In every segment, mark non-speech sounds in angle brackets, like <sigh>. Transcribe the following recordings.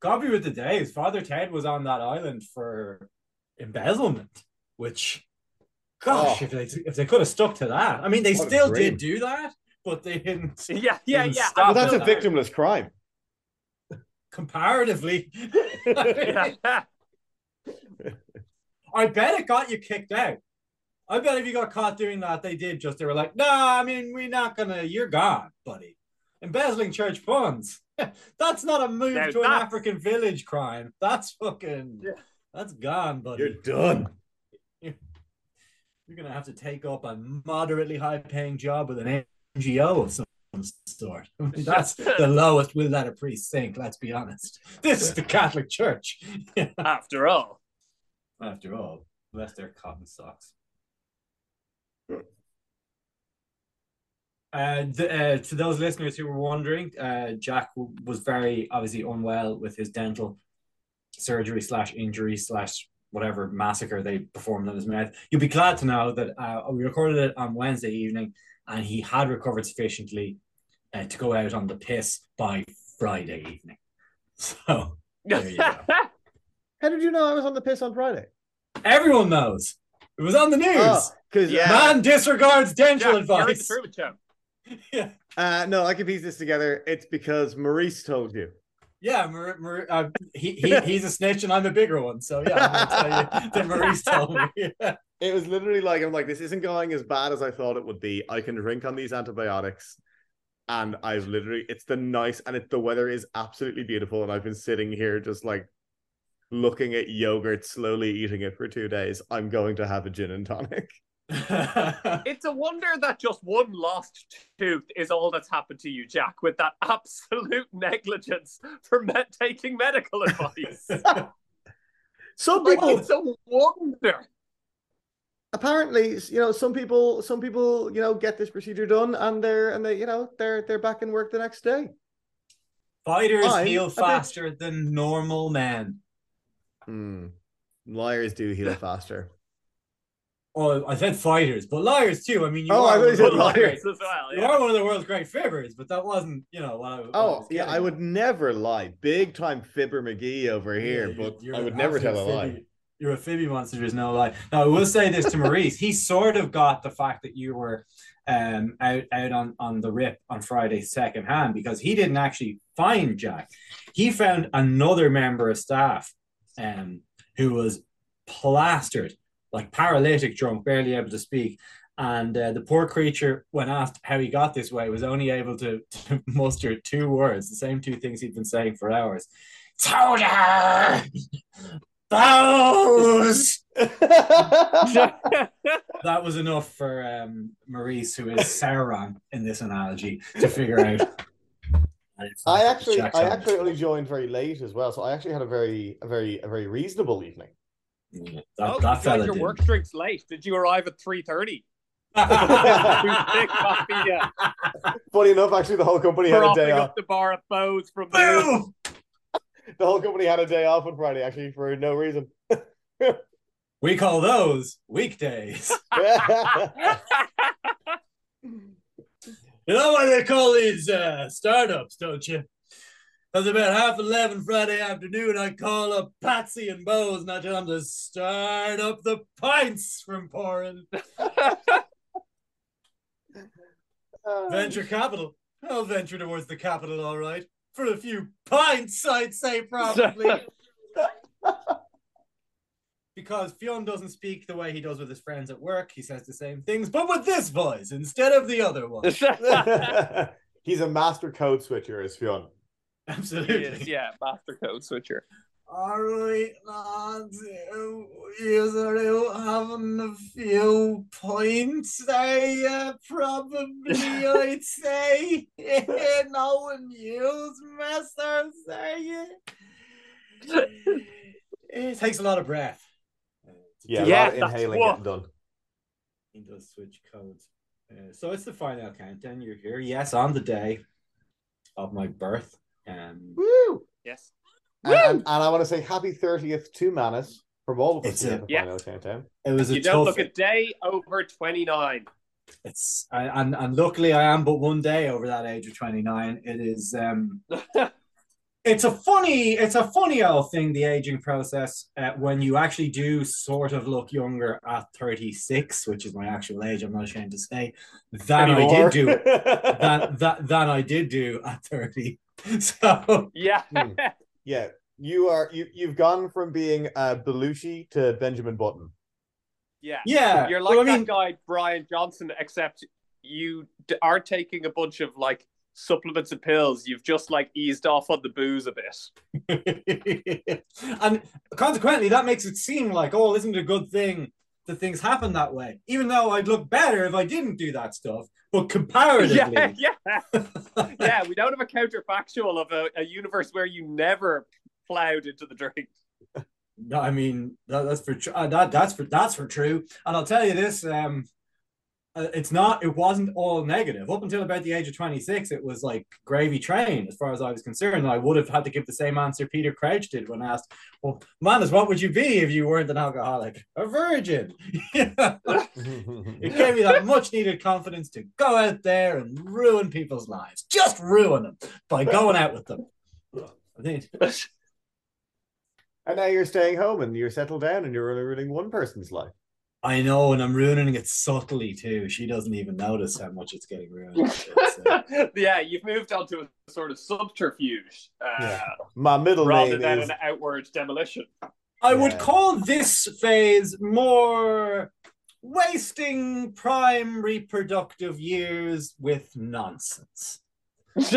copy with the days. Father Ted was on that island for embezzlement, which, gosh, Oh. if they if they could have stuck to that, I mean, they What still did do that, but they didn't. <laughs> Yeah, yeah, didn't yeah. stop But that's a at that. victimless crime. Comparatively. <laughs> I bet it got you kicked out. I bet if you got caught doing that, they did just they were like, nah, I mean, we're not gonna, you're gone, buddy. Embezzling church funds. <laughs> That's not a move Now to an African village crime. That's fucking Yeah. that's gone, buddy. You're done. You're gonna have to take up a moderately high paying job with an NGO of some sort. I <laughs> mean, that's <laughs> the lowest we'll let a priest sink, let's be honest. This is the Catholic Church. After all. After all, unless they're cotton socks. Uh, th- uh, to those listeners who were wondering, uh, Jack w- was very obviously unwell with his dental surgery slash injury slash whatever massacre they performed on his mouth. You'll be glad to know that uh, we recorded it on Wednesday evening, and he had recovered sufficiently uh, to go out on the piss by Friday evening. <laughs> So There you go. <laughs> How did you know I was on the piss on Friday? everyone knows it was on the news. because Yeah. Man disregards dental Jack, you're in the advice. Truman Show. <laughs> yeah, uh, no, I can piece this together. It's because Maurice told you. yeah. Mar- Mar- uh, he, he he's a snitch, and I'm a bigger one. So yeah, I'm gonna tell you <laughs> that Maurice told me. <laughs> Yeah. It was literally like I'm like, this isn't going as bad as I thought it would be. I can drink on these antibiotics. And I've literally it's the nice and it the weather is absolutely beautiful. And I've been sitting here just like looking at yogurt, slowly eating it for two days. I'm going to have a gin and tonic. <laughs> It's a wonder that just one lost tooth is all that's happened to you, Jack, with that absolute <laughs> negligence for me- taking medical advice. <laughs> Some like, people it's a wonder. apparently, you know, some people some people, you know, get this procedure done and they're and they, you know, they're they're back in work the next day. Fighters I'm heal a bit- faster than normal men. Hmm. Liars do heal faster. Oh, I said fighters, but liars too. I mean, you Oh, I are thought you one of said the- liars. <laughs> as well. You are one of the world's great fibbers, but that wasn't, you know, what I. what I Oh, was yeah, I would never lie. Big time Fibber McGee over here, Yeah, but you're I would never tell a absolute lie. Phoebe- You're a Phoebe monster. There's no lie. Now I will say this to Maurice. he sort of got the fact that you were um, out out on on the rip on Friday second hand because he didn't actually find Jack. He found another member of staff um, who was plastered, like paralytic drunk, barely able to speak. And uh, the poor creature, when asked how he got this way, was only able to, <laughs> to muster two words, the same two things he'd been saying for hours. Soda! Bows! <laughs> That was enough for um, Maurice, who is Sauron in this analogy, to figure out. I actually, I actually only joined very late as well, so I actually had a very, a very, a very reasonable evening. Yeah, Oh, that, that you fella got your did. work drinks late. Did you arrive at 3.30? coffee. <laughs> <laughs> Funny enough, actually, the whole company had a day off. the bar at Bose from the Boom! <laughs> The whole company had a day off on Friday, actually, for no reason. We call those weekdays. You know what they call these uh, startups, don't you? Because about half eleven Friday afternoon, I call up Patsy and Bose and I tell them to start up the pints from pouring. <laughs> Venture capital. I'll venture towards the capital, all right. For a few pints, I'd say probably. <laughs> because Fionn doesn't speak the way he does with his friends at work. He says the same things, but with this voice instead of the other one. <laughs> He's a master code switcher, is Fionn. He Absolutely. is, yeah, master code switcher. All right, lads. You are having a few points there, uh, probably, I'd say. no one use master, say it. It takes a lot of breath. Uh, to Yeah, a lot of inhaling what- getting done. He does switch codes. Uh, so it's the final countdown. You're here, yes, on the day of my birth. Um, Woo! Yes. And, and, and I want to say happy 30th to Manus from all of us It's a- Yeah. it was a You don't tough. look a day over 29. It's I, and and luckily I am but one day over that age of twenty nine. It is um <laughs> it's a funny it's a funny old thing the aging process uh, when you actually do sort of look younger at 36 which is my actual age i'm not ashamed to say than i did do that, <laughs> that, than i did do at 30 <laughs> so Yeah. Hmm. yeah, you are you you've gone from being uh, Belushi to Benjamin Button. yeah. yeah You're like well, I that mean, guy Bryan Johnson, except you d- are taking a bunch of like supplements and pills. You've just like eased off on the booze a bit. <laughs> and consequently, that makes it seem like, oh, isn't it a good thing that things happen that way? Even though I'd look better if I didn't do that stuff. But comparatively, <laughs> Yeah, yeah, <laughs> yeah. We don't have a counterfactual of a, a universe where you never plowed into the drink. no, I mean that, that's for uh, that that's for that's for true. And I'll tell you this: um, Uh, it's not. It wasn't all negative up until about the age of twenty six. It was like gravy train, as far as I was concerned. I would have had to give the same answer Peter Crouch did when asked, "Well, Manus, what would you be if you weren't an alcoholic? A virgin." <laughs> It gave me that much needed confidence to go out there and ruin people's lives. Just ruin them by going out with them. I think <laughs> and now you're staying home and you're settled down and you're only ruining one person's life. I know, and I'm ruining it subtly too. She doesn't even notice how much it's getting ruined. It's, <laughs> uh, yeah, you've moved on to a sort of subterfuge uh, Yeah. My middle rather name than is an outward demolition. I would call this phase more wasting prime reproductive years with nonsense. <laughs>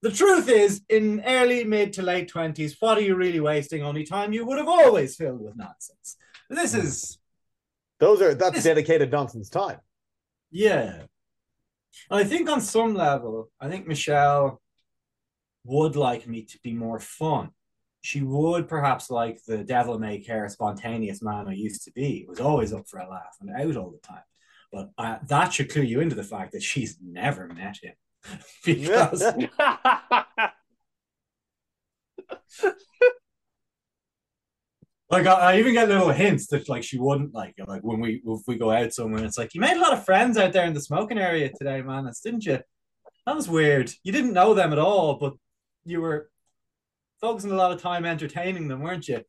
The truth is, in early, mid to late 20s, what are you really wasting? Only time you would have always filled with nonsense. This is those are that's This- dedicated nonsense time. Yeah. I think on some level, I think Michelle would like me to be more fun. She would perhaps like the devil may care spontaneous man I used to be. Was always up for a laugh and out all the time. But uh, that should clue you into the fact that she's never met him. <laughs> because <laughs> <laughs> like I, I even get little hints that like she wouldn't like it. Like when we if we go out somewhere, it's like you made a lot of friends out there in the smoking area today, man. It's, didn't you? That was weird. You didn't know them at all, but you were focusing a lot of time entertaining them, weren't you?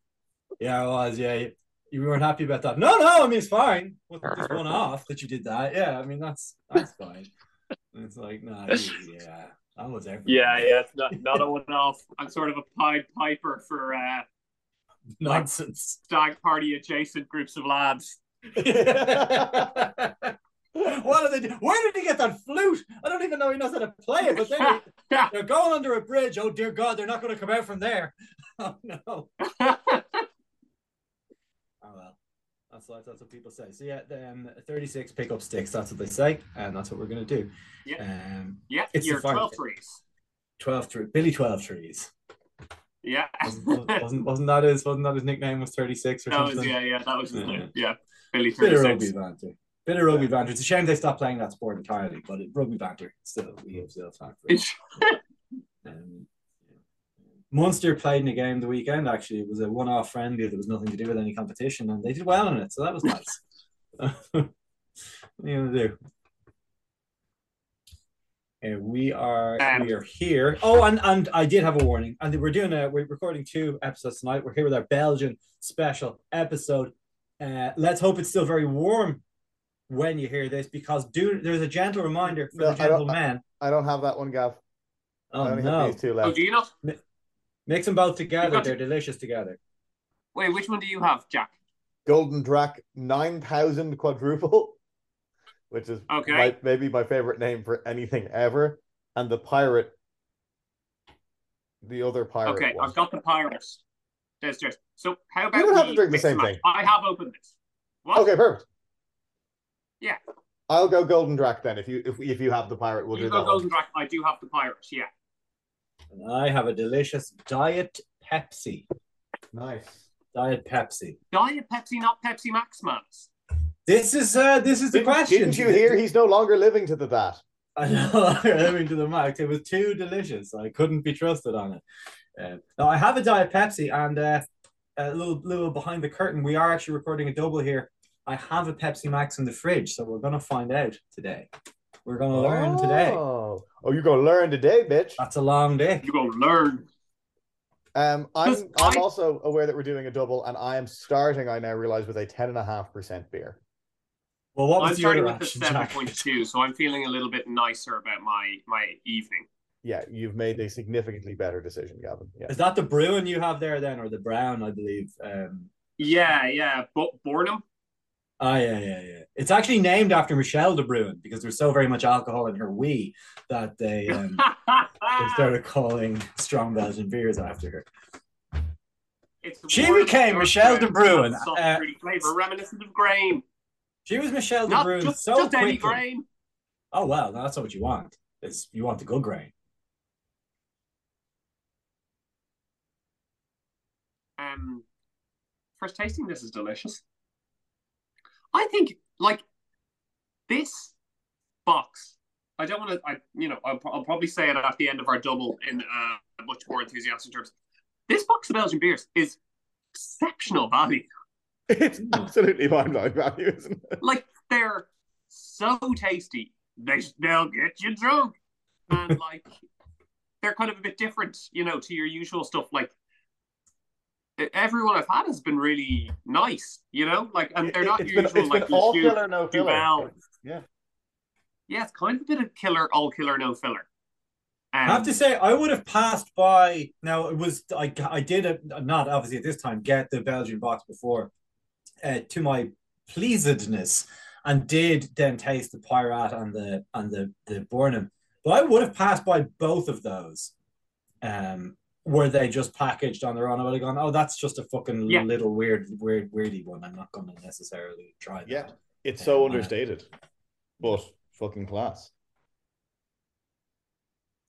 Yeah, I was. Yeah, you, you weren't happy about that. No, no. I mean, it's fine. Wasn't just one <laughs> off that you did that. Yeah, I mean that's that's fine. And it's like no, you- <laughs> yeah, that was everything. yeah, yeah, it's not, not a one off. I'm sort of a Pied Piper for uh, <laughs> nonsense. stag party adjacent groups of lads. <laughs> what are they do? Where did he get that flute? I don't even know he knows how to play it. But then he- <laughs> they're going under a bridge. Oh dear God, they're not going to come out from there. Oh no. Oh well, that's what that's what people say. So yeah, um, thirty-six pick up sticks. That's what they say, and that's what we're going to do. Yeah. Um, yeah, It's the you're final 12 thing. threes. twelve tree, Billy Twelvetrees. Yeah. Wasn't, <laughs> wasn't wasn't that his wasn't that his nickname was thirty-six or that was, something? yeah, yeah, that was his Yeah. name. Yeah. Billy Bit of 36. rugby banter. Bit of rugby banter. It's a shame they stopped playing that sport entirely, but it, rugby banter still we have still time for it. <laughs> Um, Munster played in a game the weekend. Actually, it was a one-off friendly. There was nothing to do with any competition, and they did well in it, so that was nice. <laughs> what are you gonna do? Uh, we are Um, we are here. Oh, and and I did have a warning. And we're doing a we're recording two episodes tonight. We're here with our Belgian special episode. Uh, let's hope it's still very warm when you hear this, because do there's a gentle reminder for No, the I don't- gentleman. I don't have that one, Gav. Oh only no! have these two oh, left. do you not? Mix them both together. got They're to- delicious together. Wait, which one do you have, Jack? Gulden Draak 9000 quadruple, <laughs> which is Okay. my, maybe my favorite name for anything ever. And the pirate, the other pirate Okay, one. I've got the pirates. There's just so how about you don't have to drink the same match? thing. I have opened this. What? Okay, perfect. Yeah. I'll go Gulden Draak then. If you if, if you have the pirate, we'll you do go that. Gulden Draak. I do have the pirates. Yeah. And I have a delicious Diet Pepsi. Nice. Diet Pepsi. Diet Pepsi, not Pepsi Max, man. This is uh this is the Didn't, question. didn't you hear? He's no longer living to the that. I know <laughs> I mean to the max. It was too delicious. I couldn't be trusted on it. Uh, now I have a Diet Pepsi and uh, a little little behind the curtain. We are actually recording a double here. I have a Pepsi Max in the fridge, so we're gonna find out today. We're gonna learn today. Oh, oh you're gonna learn today, bitch. That's a long day. You go learn. Um, I'm I'm I- also aware that we're doing a double, and I am starting. I now realize with a ten and a half percent beer. Well, what I'm was the starting other with the action, seven Jack? point two, so I'm feeling a little bit nicer about my my evening. Yeah, you've made a significantly better decision, Gavin. Yeah. Is that the Bruin you have there then, or the Brown? I believe. Um, Yeah, yeah. But Bornem. Ah, yeah, yeah, yeah. It's actually named after Michelle de Bruin because there's so very much alcohol in her wee that they um, <laughs> they started calling strong Belgian beers after her. It's She became Michelle de Bruin, with Soft, uh, flavor reminiscent of grain. She was Michelle de Not Bruin just, so just any grain. Oh well, that's not what you want. Is you want the good grain. Um, first tasting, this is delicious. I think like this box. I don't want to. I you know I'll, I'll probably say it at the end of our double in uh, much more enthusiastic terms. This box of Belgian beers is exceptional value. It's Hmm. absolutely mind blowing value, isn't it? Like they're so tasty. They they'll get you drunk, and <laughs> like they're kind of a bit different, you know, to your usual stuff. Like everyone I've had has been really nice, you know, like and they're not It's your been, usual it's been like all Le Choux, filler, no filler. Yeah. Yeah, it's kind of a bit of killer, all killer, no filler. Um, I have to say, I would have passed by. Now it was I I did it not obviously at this time get the Belgian box before, uh, to my pleasedness, and did then taste the Pirate and the and the the Bornem. But I would have passed by both of those. Um, were they just packaged on their own? I would have gone, oh, that's just a fucking Yeah. little weird, weird, weirdy one. I'm not going to necessarily try that. Yeah. It's so Yeah. understated, but fucking class.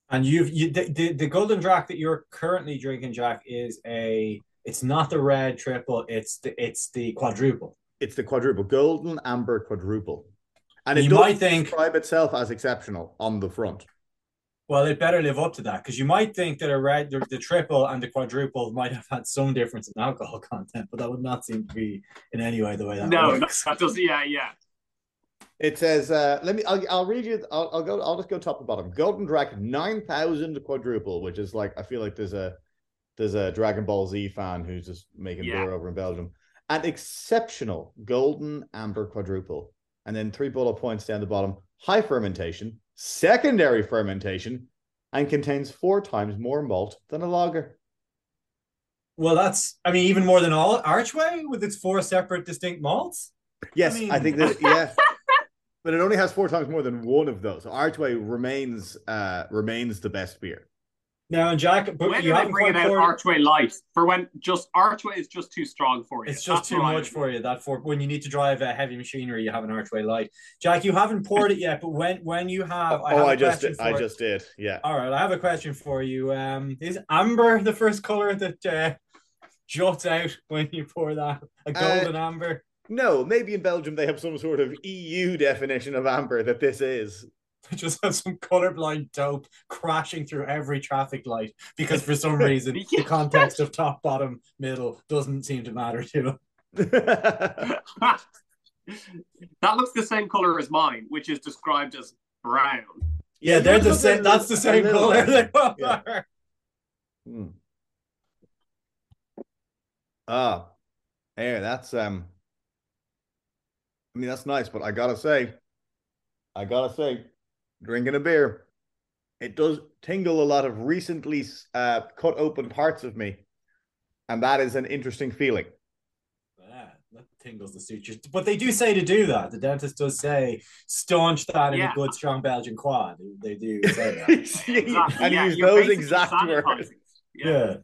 And you've you the, the, the golden drac that you're currently drinking, Jack, is a it's not the red triple, it's the it's the quadruple. It's the quadruple, golden amber quadruple, and it You does might think- describe itself as exceptional on the front. Well, it better live up to that because you might think that a red the, the triple and the quadruple might have had some difference in alcohol <laughs> content, but that would not seem to be in any way the way that no, that, works. that does. Yeah, yeah. It says, uh, "Let me. I'll, I'll read you. I'll, I'll go. I'll just go top to bottom. Gulden Draak nine thousand quadruple, which is like I feel like there's a there's a Dragon Ball Z fan who's just making Yeah. beer over in Belgium. An exceptional golden amber quadruple, and then three bullet points down the bottom. High fermentation, secondary fermentation, and contains four times more malt than a lager. Well, that's I mean even more than all Archway with its four separate distinct malts. Yes, I, mean- think that <laughs> yeah. But it only has four times more than one of those. So Archway remains uh remains the best beer. Now, and Jack, but When you are they haven't bringing out poured- Archway Light for when just Archway is just too strong for you? It's just That's too much for you. That for when you need to drive a heavy machinery, you have an archway light. Jack, you haven't poured it yet, but when when you have, I have oh, a I just did, I for- just did. Yeah. All right, I have a question for you. Um, is amber the first color that uh, juts out when you pour that? A Uh, golden amber? No, maybe in Belgium they have some sort of EU definition of amber that this is. <laughs> Just have some colorblind dope crashing through every traffic light because for some reason <laughs> the context of top, bottom, middle doesn't seem to matter to them. <laughs> that looks the same color as mine, which is described as brown. Yeah, they're the same. That's the same color. They bit. both Yeah. Hmm. Ah, yeah, that's um. I mean, that's nice, but I gotta say, I gotta say, drinking a beer, it does tingle a lot of recently uh, cut open parts of me, and that is an interesting feeling. Yeah, that tingles the sutures. But they do say to do that. The dentist does say staunch that in a good, strong Belgian quad. They do <laughs> say that. Exactly, and yeah, use those exact sanitizing words. it. yeah.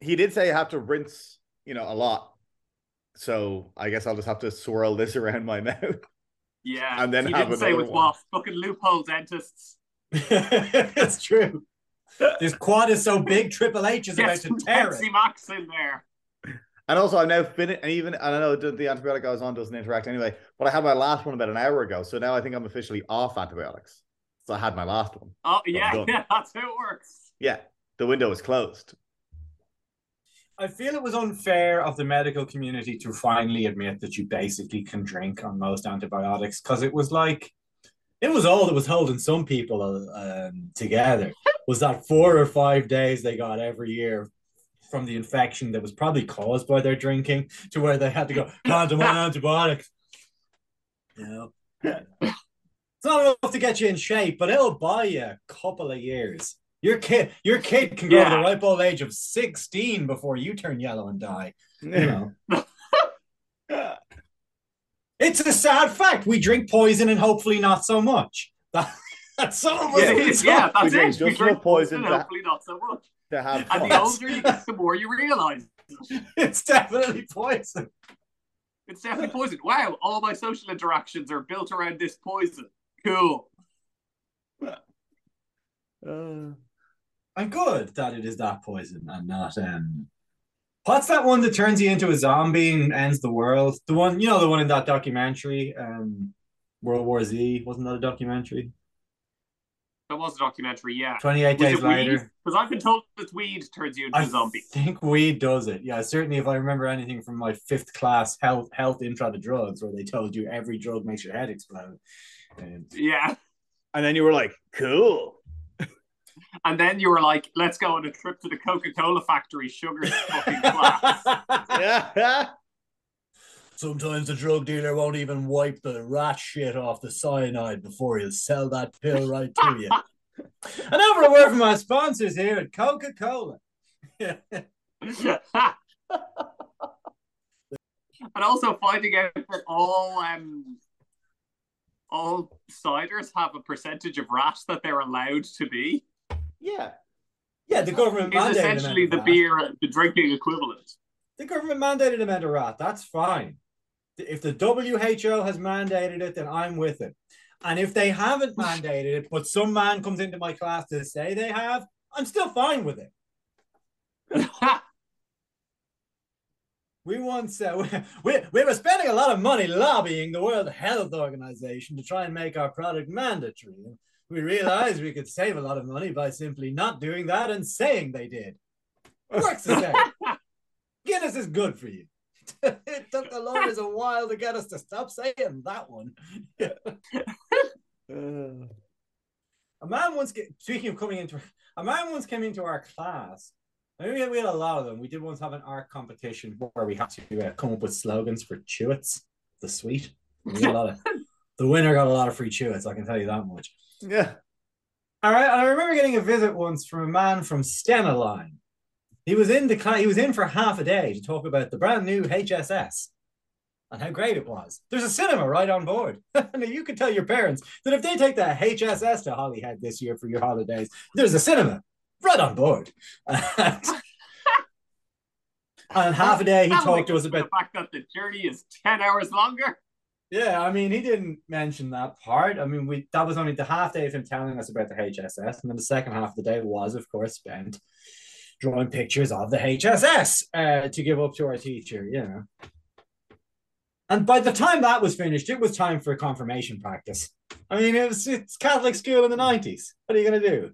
He did say you have to rinse, you know, a lot. So I guess I'll just have to swirl this <laughs> around my mouth. Yeah. And then he have didn't say another with one. what? Fucking loophole dentists. <laughs> That's true. This quad is so big, Triple H is about Get to some tear Pepsi it. Max in there. And also, I'm now finished. And even I don't know the, the antibiotic I was on doesn't interact anyway. But I had my last one about an hour ago, so now I think I'm officially off antibiotics. So I had my last one. Oh yeah, <laughs> yeah, that's how it works. Yeah, the window is closed. I feel it was unfair of the medical community to finally admit that you basically can drink on most antibiotics because it was like It was all that was holding some people um, together was that four or five days they got every year from the infection that was probably caused by their drinking to where they had to go can't on antibiotics. You it's not enough to get you in shape, but it'll buy you a couple of years. Your kid, your kid can go Yeah. to the ripe old age of sixteen before you turn yellow and die. You know, <laughs> it's a sad fact. We drink poison and hopefully not so much. That, <laughs> that's some of us. Yeah, it's yeah, that's We drink it. just We drink enough poison poison, to- hopefully not so much. to have And the older you get, the more you realise. <laughs> it's definitely poison. It's definitely poison. Wow, all my social interactions are built around this poison. Cool. Uh, I'm good that it is that poison and not um. What's that one that turns you into a zombie and ends the world? The one, you know, the one in that documentary, um, World War Z. Wasn't that a documentary? That was a documentary, yeah. Twenty eight days later. Because I've been told that weed turns you into I a zombie. I think weed does it. Yeah, certainly. If I remember anything from my fifth class health health intro to drugs, where they told you every drug makes your head explode. Um, Yeah. and then you were like, cool. And then you were like, let's go on a trip to the Coca Cola factory, sugar fucking class. Yeah. <laughs> Sometimes the drug dealer won't even wipe the rat shit off the cyanide before he'll sell that pill right to you. <laughs> and for a word from our sponsors here at Coca Cola. <laughs> and also finding out that all um all ciders have a percentage of rats that they're allowed to be yeah. yeah, the government is mandated essentially the of rat. beer the drinking equivalent. The government mandated amount of rat. That's fine. If the WHO has mandated it, then I'm with it. And if they haven't <laughs> mandated it, but some man comes into my class to say they have, I'm still fine with it. <laughs> We once uh, <laughs> we, we were spending a lot of money lobbying the World Health Organization to try and make our product mandatory. We realized we could save a lot of money by simply not doing that and saying they did. Works the same. <laughs> Guinness is good for you. <laughs> it took the lawyers a while to get us to stop saying that one. Uh, <laughs> A man once get, speaking of coming into a man once came into our class. I mean, we had, we had a lot of them. We did once have an art competition where we had to uh, come up with slogans for Chewits, the sweet. We got a lot of, the winner got a lot of free Chewits. I can tell you that much. Yeah. All right, I remember getting a visit once from a man from Stena Line. He was in the cla- he was in for half a day to talk about the brand new HSS and how great it was. There's a cinema right on board. <laughs> now you can tell your parents that if they take the HSS to Holyhead this year for your holidays, there's a cinema right on board. and, <laughs> and half a day he talked to us about the fact that the journey is ten hours longer. Yeah, I mean, he didn't mention that part. I mean, we that was only the half day of him telling us about the HSS, and then the second half of the day was, of course, spent drawing pictures of the HSS uh, to give up to our teacher. You know, and by the time that was finished, it was time for confirmation practice. I mean, it was it's Catholic school in the nineties. What are you gonna do?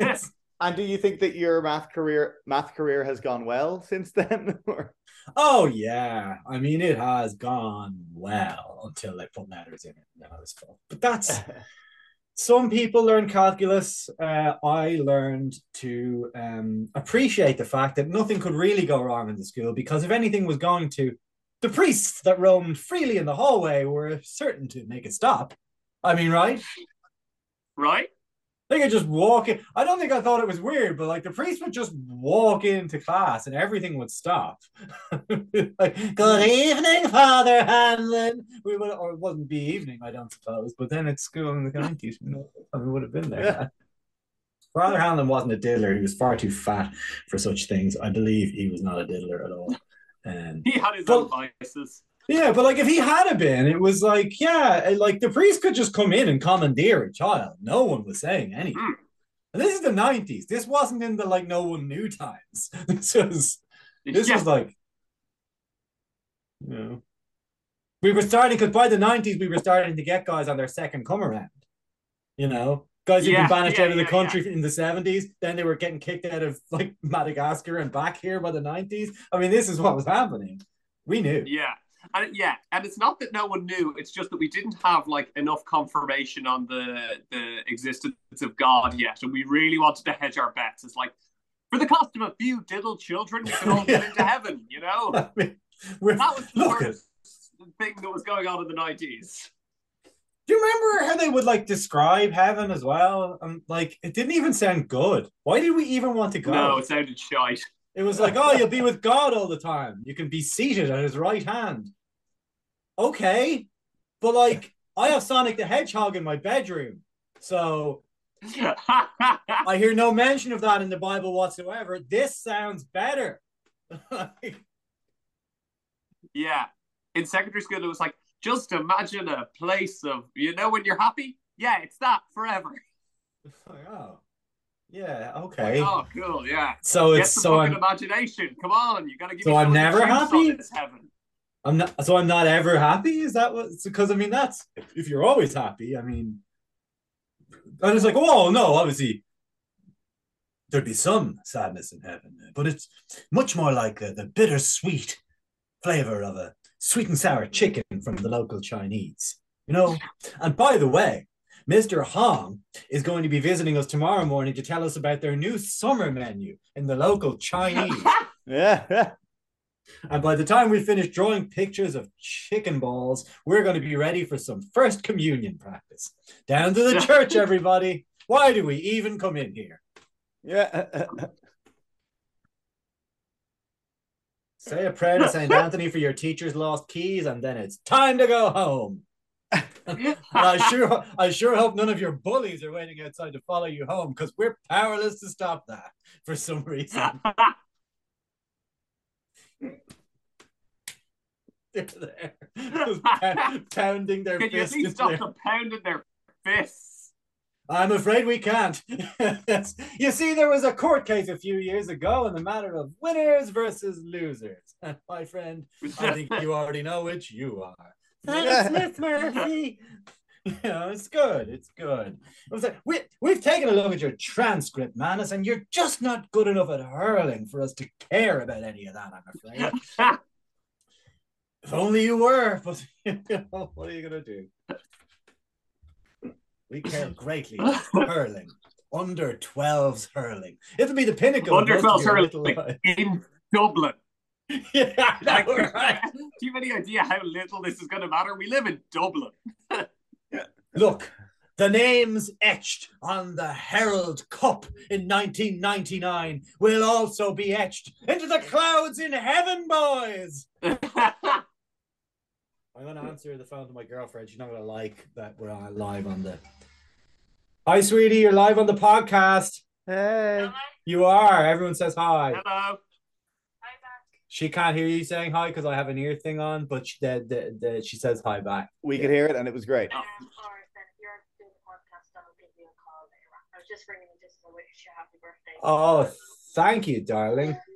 <laughs> It's- And do you think that your math career math career has gone well <laughs> since then? Or- oh yeah, I mean, it has gone well until they put letters in it. No, it's cool. But that's <laughs> some people learn calculus. Uh, I learned to um, appreciate the fact that nothing could really go wrong in the school because if anything was going to, the priests that roamed freely in the hallway were certain to make it stop. I mean, right? Right? They could just walk in. I don't think I thought it was weird, but like the priest would just walk into class and everything would stop. <laughs> like, good evening, Father Hanlon. We would, or it wouldn't be evening, I don't suppose. But then at school in the nineties, you know, we would have been there. Yeah. <laughs> Father Hanlon wasn't a diddler. He was far too fat for such things. I believe he was not a diddler at all. <laughs> Um, He had his Well- own vices. Yeah, but like if he had a been, it was like, yeah, like the priest could just come in and commandeer a child. No one was saying anything. Hmm. And this is the 90s. This wasn't in the like no one knew times. <laughs> This was this Yeah. was like you know. We were starting because by the 90s we were starting to get guys on their second come around. You know, guys who'd Yeah, been banished yeah, out of the country in the 70s, then they were getting kicked out of like Madagascar and back here by the 90s. I mean, this is what was happening. We knew. Yeah. And yeah, and it's not that no one knew; it's just that we didn't have like enough confirmation on the the existence of God yet, and we really wanted to hedge our bets. It's like for the cost of a few diddle children, we can all get into heaven. You know, <laughs> I mean, we're, that was the at. thing that was going on in the nineties. Do you remember how they would like describe heaven as well? And like, it didn't even sound good. Why did we even want to go? No, it sounded shite. It was like, oh, you'll be with God all the time. You can be seated at his right hand. Okay. But like, I have Sonic the Hedgehog in my bedroom. So <laughs> I hear no mention of that in the Bible whatsoever. This sounds better. <laughs> yeah, in secondary school, it was like just imagine a place of you know when you're happy. Yeah, it's that forever. oh. Yeah, okay. Oh, cool. Yeah. So Get it's the so I'm imagination. Come on, you gotta give. So I'm some of the never happy? heaven. I'm not so I'm not ever happy. Is that what? Because I mean, that's if you're always happy. I mean, and it's like, oh no, obviously there'd be some sadness in heaven, but it's much more like uh, the bittersweet flavor of a sweet and sour chicken from the local Chinese. You know. And by the way, Mr. Hong is going to be visiting us tomorrow morning to tell us about their new summer menu in the local Chinese. <laughs> Yeah. And by the time we finish drawing pictures of chicken balls, we're going to be ready for some first communion practice. Down to the church, <laughs> everybody. Why do we even come in here? Yeah. Say a prayer to St. <laughs> Anthony for your teacher's lost keys, and then it's time to go home. I sure, I sure hope none of your bullies are waiting outside to follow you home because we're powerless to stop that for some reason. <laughs> They're there, pounding their Can you at fist. least stop them pounding their fists? I'm afraid we can't. <laughs> you see, there was a court case a few years ago in the matter of winners versus losers. <laughs> My friend, I think you already know which you are. Thanks, Miss Murphy. <laughs> You know, it's good. It's good. It was like, we, we've taken a look at your transcript, Manus, and you're just not good enough at hurling for us to care about any of that, I'm afraid. <laughs> if only you were, <laughs> but you know, what are you going to do? We care greatly about hurling. Under 12s hurling. It'll be the pinnacle. of Under most 12s hurling. little life. in Dublin. <laughs> yeah, Like, know, right? do you have any idea how little this is going to matter? We live in Dublin. <laughs> Look, the names etched on the Herald Cup in 1999 will also be etched into the clouds in heaven, boys. <laughs> I'm going to answer the phone to my girlfriend. She's not going to like that we're on live on the. Hi, sweetie. You're live on the podcast. Hey. You are. Everyone says hi. Hello. She can't hear you saying hi because I have an ear thing on, but she, the, the, the, she says hi back. We could hear it and it was great. Oh. Um, or if you're doing the podcast, I'll give you a call later. I was just ringing just to wish you happy birthday. Oh, thank you, darling. <laughs>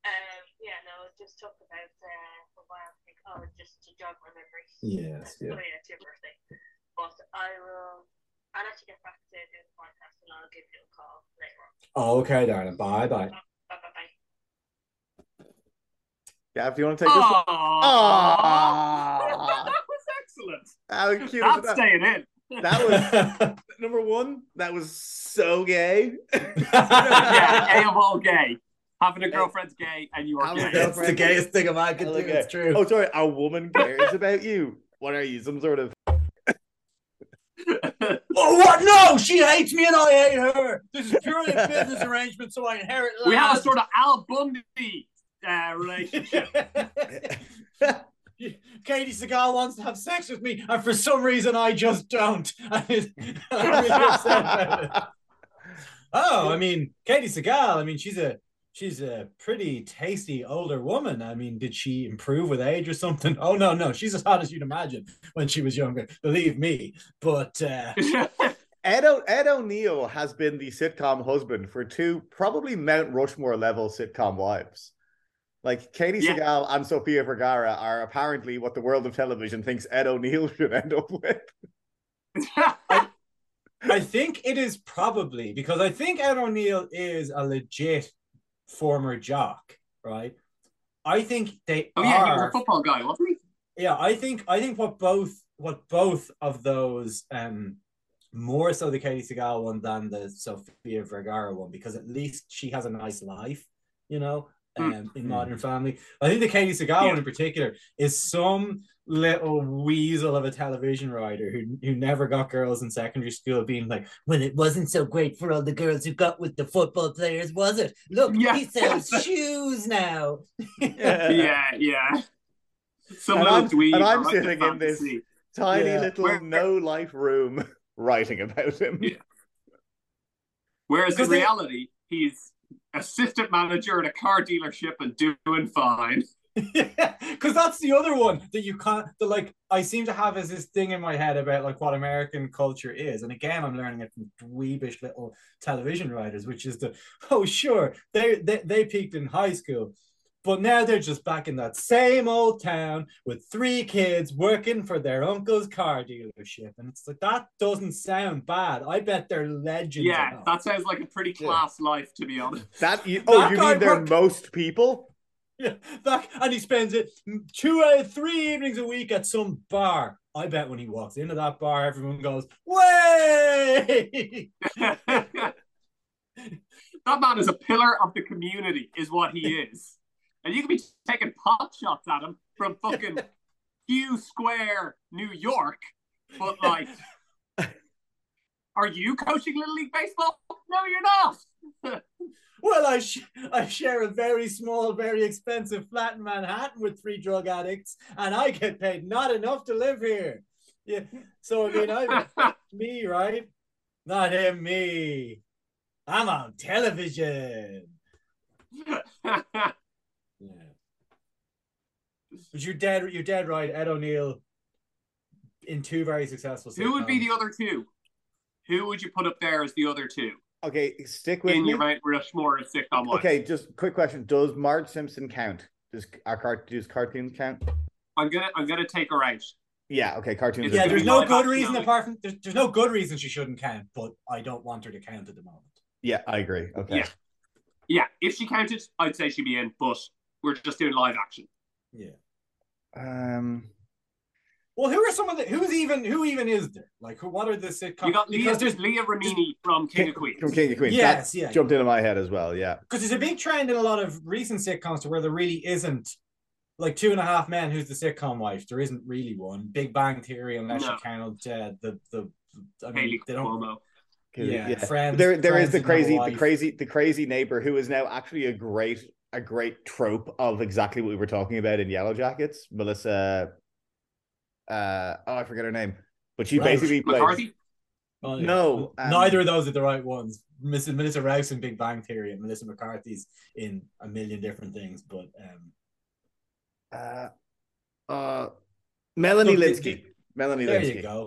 Um, yeah, no, just talk about uh, a while. Think, oh, just to jog my memory. Yes, Oh yeah. yeah, it's your birthday. But I will. I'll let you get back to doing the podcast, and I'll give you a call later on. Oh, okay, darling. Bye bye. Bye bye bye. Gav, if you want to take this one? Aw. Aw. <laughs> that was excellent. How cute is That's that? staying in. That was <laughs> number one. That was so gay. yeah, A of all <laughs> gay. Having a girlfriend's gay and you are Having gay. It's the gayest thing I can do. Okay. It's true. Oh, sorry. A woman cares about you. What are you? Some sort of. Oh, what? No, she hates me and I hate her. This is purely a business arrangement, so I inherit. we have a sort of Al Bundy uh, relationship. <laughs> Katey Sagal wants to have sex with me, and for some reason I just don't. <laughs> I'm really upset about it. Oh, I mean, Katey Sagal. I mean, she's a she's a pretty tasty older woman. I mean, did she improve with age or something? Oh no, no, she's as hot as you'd imagine when she was younger. Believe me. But uh, <laughs> Ed, o- Ed O'Neill has been the sitcom husband for two probably Mount Rushmore level sitcom wives. Like Katey Yeah. Sagal and Sofia Vergara are apparently what the world of television thinks Ed O'Neill should end up with. <laughs> I think it is probably because I think Ed O'Neill is a legit former jock, right? I think they Oh yeah, he was are a football guy, wasn't he? yeah, I think I think what both what both of those um more so the Katey Sagal one than the Sofia Vergara one because at least she has a nice life, you know, um, Mm. in Mm. Modern Family. I think the Katey Sagal Yeah. one in particular is some little weasel of a television writer who who never got girls in secondary school being like, well, it wasn't so great for all the girls who got with the football players, was it? Look, Yeah. he sells shoes now. Yeah, <laughs> yeah. Some And little I'm- dweeb and I'm sitting in this- Tiny Yeah. little Where- no life room <laughs> writing about him. Yeah. Whereas in reality, he's assistant manager at a car dealership and doing fine. <laughs> <laughs> Yeah, because that's the other one that you can't. The like, I seem to have as this thing in my head about like what American culture is, and again, I'm learning it from dweebish little television writers, which is the <laughs> oh sure they they they peaked in high school, but now they're just back in that same old town with three kids working for their uncle's car dealership, and it's like that doesn't sound bad. I bet they're legends. Yeah, enough. that sounds like a pretty Yeah. class life, to be honest. <laughs> That you, oh, That you mean they're work- most people? <laughs> Yeah, that and he spends it two out of three evenings a week at some bar. I bet when he walks into that bar, everyone goes, "Way!" <laughs> that man is a pillar of the community, is what he is. And you can be taking pot shots at him from fucking <laughs> Q Square, New York, but like, <laughs> are you coaching Little League Baseball? No, you're not. <laughs> Well, I sh- I share a very small, very expensive flat in Manhattan with three drug addicts, and I get paid not enough to live here. Yeah, so I mean, I me right, not him, me. I'm on television. Yeah. But you're dead. You're dead right. Ed O'Neill in two very successful. Who would be the other two? Who would you put up there as the other two Okay, stick with in me. your Mount Rushmore of sitcom wise? Okay, just quick question: Does Marge Simpson count? Does uh, our cart does cartoons count? I'm gonna I'm gonna take her out. Yeah. Okay, cartoons. Yeah, there's no good reason only. apart from there's, there's no good reason she shouldn't count, but I don't want her to count at the moment. Yeah, I agree. Okay. Yeah. Yeah, if she counted, I'd say she'd be in, but we're just doing live action. Yeah. Um. Well, who are some of the who's even who even is there? Like, who, what are the sitcoms? You got Leah, because there's Leah Remini from King of Queens. From King of Queens. yes, That yeah, jumped into my head as well. Yeah. because there's a big trend in a lot of recent sitcoms to where there really isn't like Two and a Half Men. Who's the sitcom wife? There isn't really one. Big Bang Theory, unless No. you count uh, the the. I mean, Kaley they don't. Cuoco. Yeah, Friends. there there is Friends the crazy the crazy the crazy neighbor who is now actually a great a great trope of exactly what we were talking about in Yellow Jackets. Melissa uh oh I forget her name. But she Rauch. basically plays McCarthy? Oh, yeah. No, um, neither of those are the right ones. Miss Melissa Rauch in Big Bang Theory and Melissa McCarthy's in a million different things, but um, uh uh Melanie Look, Lynskey. Melanie there you go.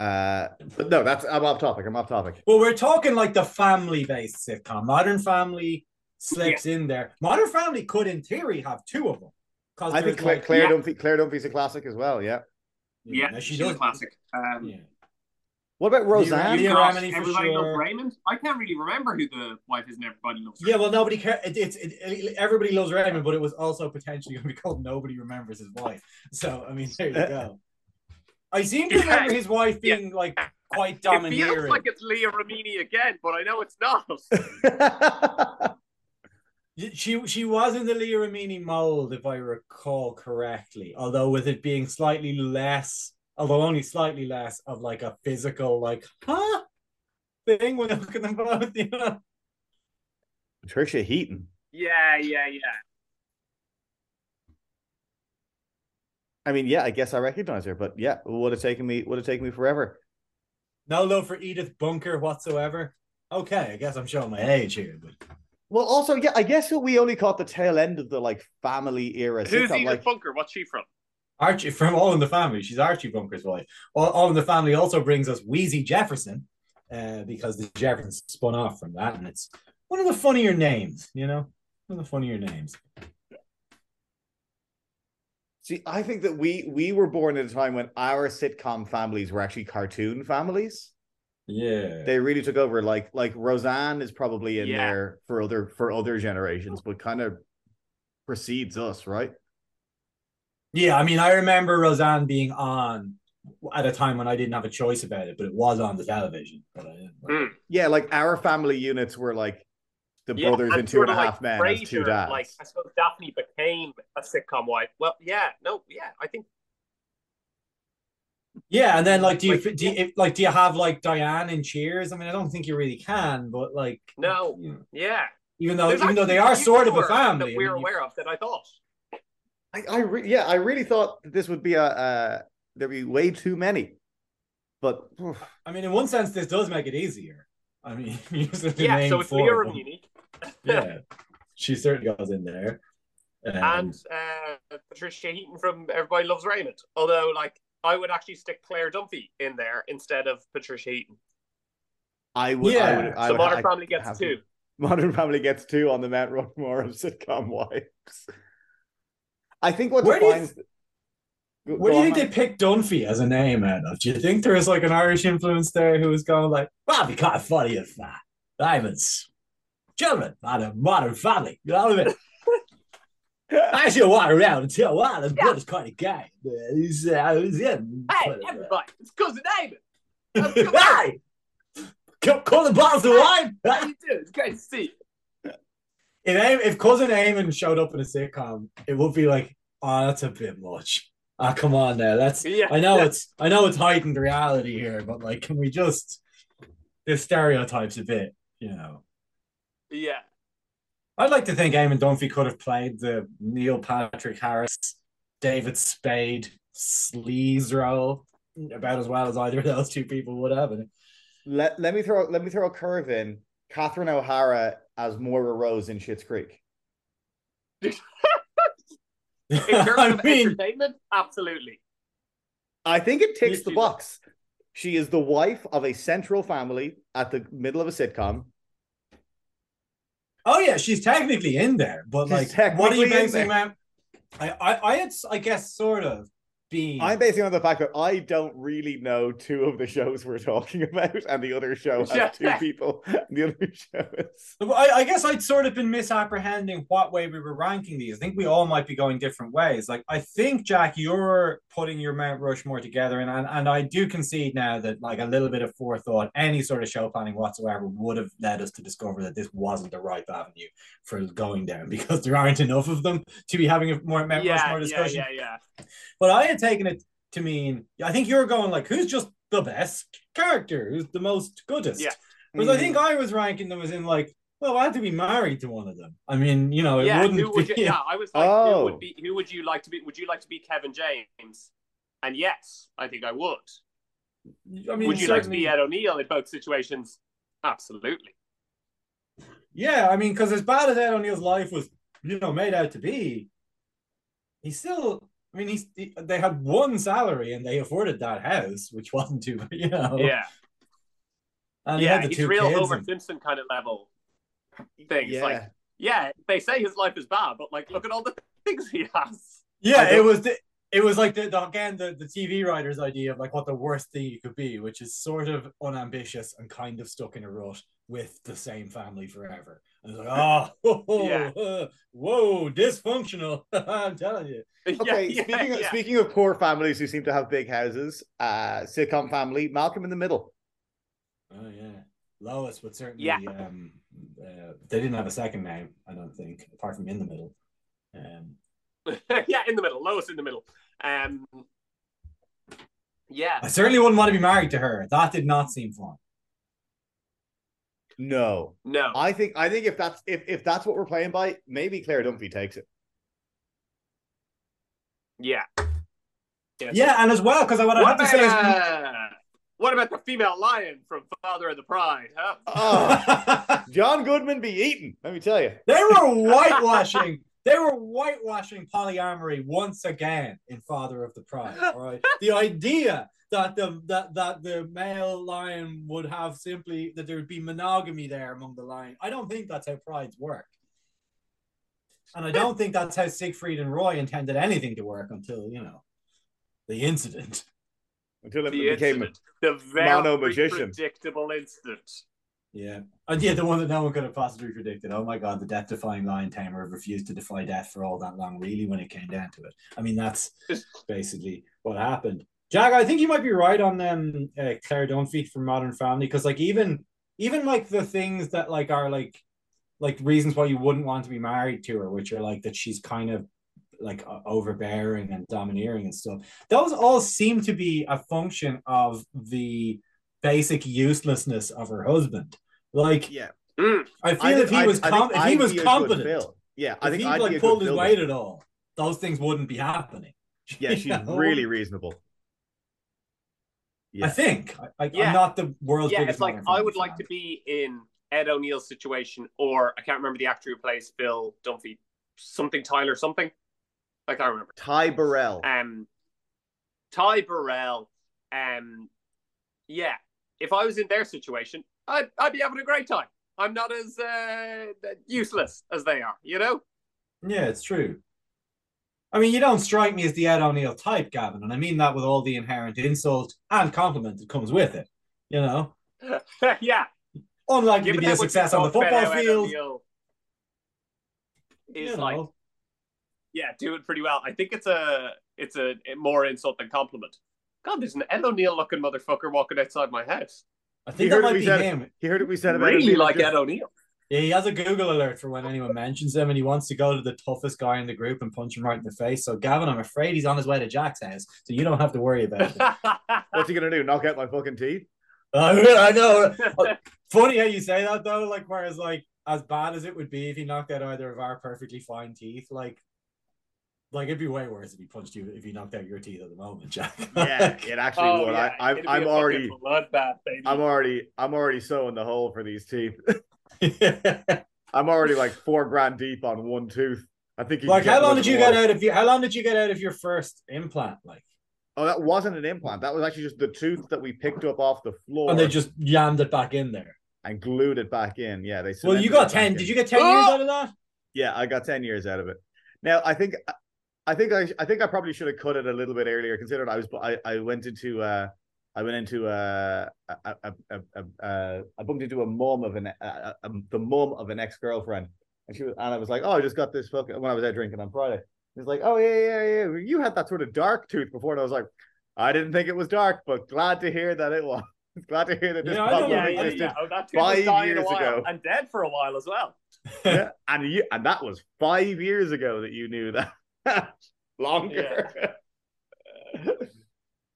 Uh but no, that's I'm off topic. I'm off topic. Well, we're talking like the family-based sitcom. Modern Family slips in there. Modern Family could, in theory, have two of them. Because I think Claire, like- Claire yeah. Dunphy Claire Dunphy's a classic as well, yeah. Yeah, no, she she's a classic. Um, Yeah. What about Roseanne? Leah You've Remini for Everybody sure. Loves Raymond. I can't really remember who the wife is, and everybody loves. Yeah, well, nobody cares. It, it's it, it- everybody loves Raymond, but it was also potentially going to be called Nobody Remembers His Wife. So, I mean, there you go. I seem to remember his wife being like quite It domineering. feels like it's Leah Remini again, but I know it's not. <laughs> <laughs> She she was in the Leah Remini mold, if I recall correctly. Although with it being slightly less, although only slightly less of like a physical, like huh thing when I look at them both. You know? Patricia Heaton. yeah, yeah, yeah. I mean, yeah, I guess I recognize her, but yeah, would have taken me would have taken me forever. No love for Edith Bunker whatsoever. Okay, I guess I'm showing my age here, but Well, also, yeah, I guess we only caught the tail end of the like family era Who's sitcom. Edith Like, Bunker? What's she from? Archie from All in the Family. She's Archie Bunker's wife. All, All in the Family also brings us Weezy Jefferson, uh, because the Jeffersons spun off from that, and it's one of the funnier names. You know, one of the funnier names. see, I think that we we were born at a time when our sitcom families were actually cartoon families. Yeah. They really took over. Like like Roseanne is probably in Yeah. there for other for other generations, but kind of precedes us, right? Yeah, I mean, I remember Roseanne being on at a time when I didn't have a choice about it, but it was on the television. But I didn't. Mm. Yeah, like our family units were like the Yeah, brothers and in Two and sort a of Half Men as two dads. Like I suppose Daphne became a sitcom wife. Well, yeah, no, yeah, I think Yeah, and then like, do you Like, do you, if- like do you have like Diane in Cheers? I mean, I don't think you really can, but like, No. you know, yeah. even though There's even though they are sort of a more family, that we're mean, aware of that I thought. I, I re- yeah, I really thought that this would be a uh, there'd be way too many, but oof, I mean, in one sense, this does make it easier. I mean, <laughs> using the Yeah, name so it's for Leah them. Remini <laughs> Yeah, she certainly goes in there. Um, and uh, Patricia Heaton from Everybody Loves Raymond. Although, like, I would actually stick Claire Dunphy in there instead of Patricia Heaton. I would. I Yeah. would, I so would Modern I Family gets have two. Modern Family gets two on the Mount Rushmore of sitcom wives. I think what Where do you defines. Go- Where go do you on, think they picked Dunphy as a name out of? Do you think there was like an Irish influence there who was going like, well, it'd be kind of funny if uh, Diamonds, children, had a modern family, you know what I mean? <laughs> I should walk around and tell, wow, this brother's kind of guy. He's, uh, he's in. Hey, everybody, it's cousin David. How's it going? Hey! Couple couple bottles of wine. How you doing? It's great to see you. If, if cousin Eamon showed up in a sitcom, it would be like, oh, that's a bit much. Ah, come on now. That's Yeah. I know it's I know it's heightened reality here, but like, can we just the stereotypes a bit, you know? Yeah. I'd like to think Eamon Dunphy could have played the Neil Patrick Harris, David Spade sleaze role about as well as either of those two people would have. Let, let me throw let me throw a curve in. Catherine O'Hara as Moira Rose in Schitt's Creek. In terms <laughs> I of mean, entertainment, absolutely. I think it ticks the box. She is the wife of a central family at the middle of a sitcom. Oh yeah, she's technically in there, but She's like, what are you basing there. I, I, I had, I guess, sort of been. I'm basing on the fact that I don't really know two of the shows we're talking <laughs> about, and the other show has Yeah. two people. And the other <laughs> show is I, I guess I'd sort of been misapprehending what way we were ranking these. I think we all might be going different ways. Like I think Jack, you're putting your Mount Rushmore together, and and, and I do concede now that like a little bit of forethought, any sort of show planning whatsoever, would have led us to discover that this wasn't the right avenue for going down <laughs> because there aren't enough of them to be having a more Mount Yeah, Rushmore yeah, discussion. yeah, yeah. But I had taken it to mean I think you're going like who's just the best character, who's the most goodest. Yeah. Whereas I think mm-hmm. I was ranking them as in like, well, I had to be married to one of them. I mean, you know, it yeah, wouldn't who would you, yeah, I was like, Oh. who would oh. be who would you like to be? Would you like to be Kevin James? And yes, I think I would. I mean, would you like to be certainly- Ed O'Neill in both situations? Absolutely. Yeah, I mean, because as bad as Ed O'Neill's life was, you know, made out to be, he still. I mean, he's he, they had one salary and they afforded that house, which wasn't too, <laughs> you know. Yeah, and he yeah, had the he's real kids Homer and- Simpson kind of level things. Yeah. Like, yeah, they say his life is bad, but like, look at all the <laughs> things he has. Yeah, it was the it was like the, the again the, the TV writer's idea of like what the worst thing you could be, which is sort of unambitious and kind of stuck in a rut with the same family forever. And like, oh, whoa, Yeah. <laughs> whoa, dysfunctional. <laughs> I'm telling you. <laughs> Okay, yeah, speaking of, speaking of poor families who seem to have big houses, uh, sitcom family, Malcolm in the Middle. Oh yeah, Lois would certainly. Yeah. Um, uh, they didn't have a second name, I don't think, apart from in the middle. Um, yeah, in the middle, Lois in the middle. Um, yeah, I certainly wouldn't want to be married to her. That did not seem fun. No, no, I think I think if that's if if that's what we're playing by, maybe Claire Dunphy takes it. yeah, Yes. Yeah, and as well because what I What have to say is. uh, what about the female lion from Father of the Pride? Huh? Oh, John Goodman be eaten. Let me tell you. They were whitewashing. They were whitewashing polyamory once again in Father of the Pride. All right, the idea that the that that the male lion would have simply that there would be monogamy there among the lion. I don't think that's how prides work, and I don't think that's how Siegfried and Roy intended anything to work until you know the incident. Until it The became incident, the very mono magician. predictable incident. Yeah. And yeah, the one that no one could have possibly predicted. Oh my god, the death defying lion tamer refused to defy death for all that long, really, when it came down to it. I mean, that's basically what happened. Jack, I think you might be right on them um, uh, Claire Dunphy from Modern Family, because like even even like the things that like are like like reasons why you wouldn't want to be married to her, which are like that she's kind of like overbearing and domineering and stuff. Those all seem to be a function of the basic uselessness of her husband. Like, yeah, Mm. I feel if he was com- if he was competent, yeah, I if think he I'd like pulled his Phil. weight at all, those things wouldn't be happening. Yeah, she's <laughs> You know? really reasonable. I think. I, I, Yeah. I'm not the world's yeah, biggest. it's like I Family would like to be in Ed O'Neill's situation, or I can't remember the actor who plays Phil Dunphy, something Tyler something. Like I can't remember. Ty Burrell. Um, Ty Burrell. Um, yeah, if I was in their situation, I'd I'd be having a great time. I'm not as uh, useless as they are, you know. Yeah, it's true. I mean, you don't strike me as the Ed O'Neill type, Gavin, and I mean that with all the inherent insult and compliment that comes with it. You know, <laughs> yeah, unlikely to be a success on the football Ed field. O'Neill Is you like know. yeah, doing pretty well. I think it's a it's a, more insult than compliment. God, there's an Ed O'Neill looking motherfucker walking outside my house. I You think that heard what might we be said. him. He heard what we said about Really O'Neill like just- Ed O'Neill. Yeah, he has a Google alert for when anyone mentions him, and he wants to go to the toughest guy in the group and punch him right in the face. So, Gavin, I'm afraid he's on his way to Jack's house, so you don't have to worry about it. <laughs> What's he gonna do? Knock out my fucking teeth? <laughs> I know. Uh, funny how you say that though. Like, whereas, like, as bad as it would be if he knocked out either of our perfectly fine teeth, like, like it'd be way worse if he punched you if he knocked out your teeth at the moment, Jack. Yeah, it <laughs> actually oh, would. yeah, I, I'm, I'm already, fucking bloodbath, baby. I'm already, I'm already sewing the hole for these teeth. Like, <laughs> I'm already like four grand deep on one tooth. I think. can how long did you more. get out of your? How long did you get out of your first implant? Like, Oh, that wasn't an implant. That was actually just the tooth that we picked up off the floor and they just jammed it back in there. and glued it back in. Yeah, they. Said Well, you got ten. in. Did you get ten Oh! years out of that? <gasps> Yeah, I got ten years out of it. Now I think, I think I, I think I probably should have cut it a little bit earlier. Considering I was, I, I went into, uh, I went into uh, a, a, a, a, a, uh, bumped into a mom of an, a, a, a- the mom of an ex girlfriend, and she was, and I was like, oh, I just got this fucking when I was out drinking on Friday. He was like, oh yeah, yeah, yeah, you had that sort of dark tooth before, and I was like, I didn't think it was dark, but glad to hear that it was. <laughs> Glad to hear that this Yeah, I problem yeah, yeah, existed. yeah. Oh, that five years a while ago. and dead for a while as well. <laughs> yeah, and you and that was five years ago that you knew that. <laughs> Longer.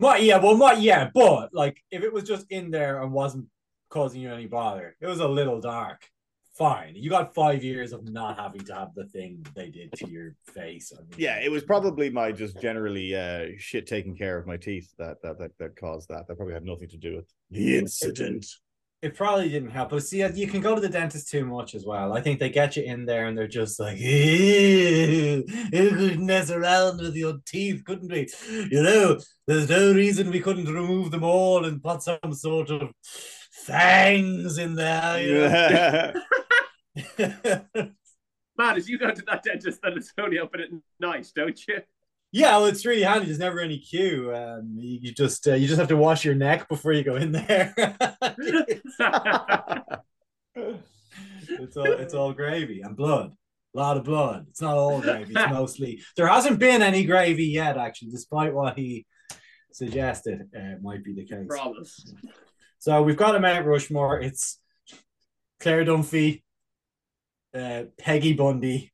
What? Yeah. Well, what? Yeah, but like, if it was just in there and wasn't causing you any bother, it was a little dark. Fine. You got five years of not having to have the thing they did to your face. I mean, yeah, it was probably my just generally uh shit taking care of my teeth that that that, that caused that. That probably had nothing to do with the incident. It probably didn't help. But see, uh, you can go to the dentist too much as well. I think they get you in there and they're just like, ew, you could mess around with your teeth, couldn't we? You know, there's no reason we couldn't remove them all and put some sort of fangs in there. You know? <laughs> Man, as you go to that dentist, then it's only open at night, don't you? Yeah, well, it's really handy. There's never any queue. Um, you, you just uh, you just have to wash your neck before you go in there. it's all it's all gravy and blood. A lot of blood. It's not all gravy. It's <laughs> mostly there hasn't been any gravy yet, actually, despite what he suggested uh, might be the case. Promise. So we've got a Mount Rushmore. It's Claire Dunphy, uh, Peggy Bundy.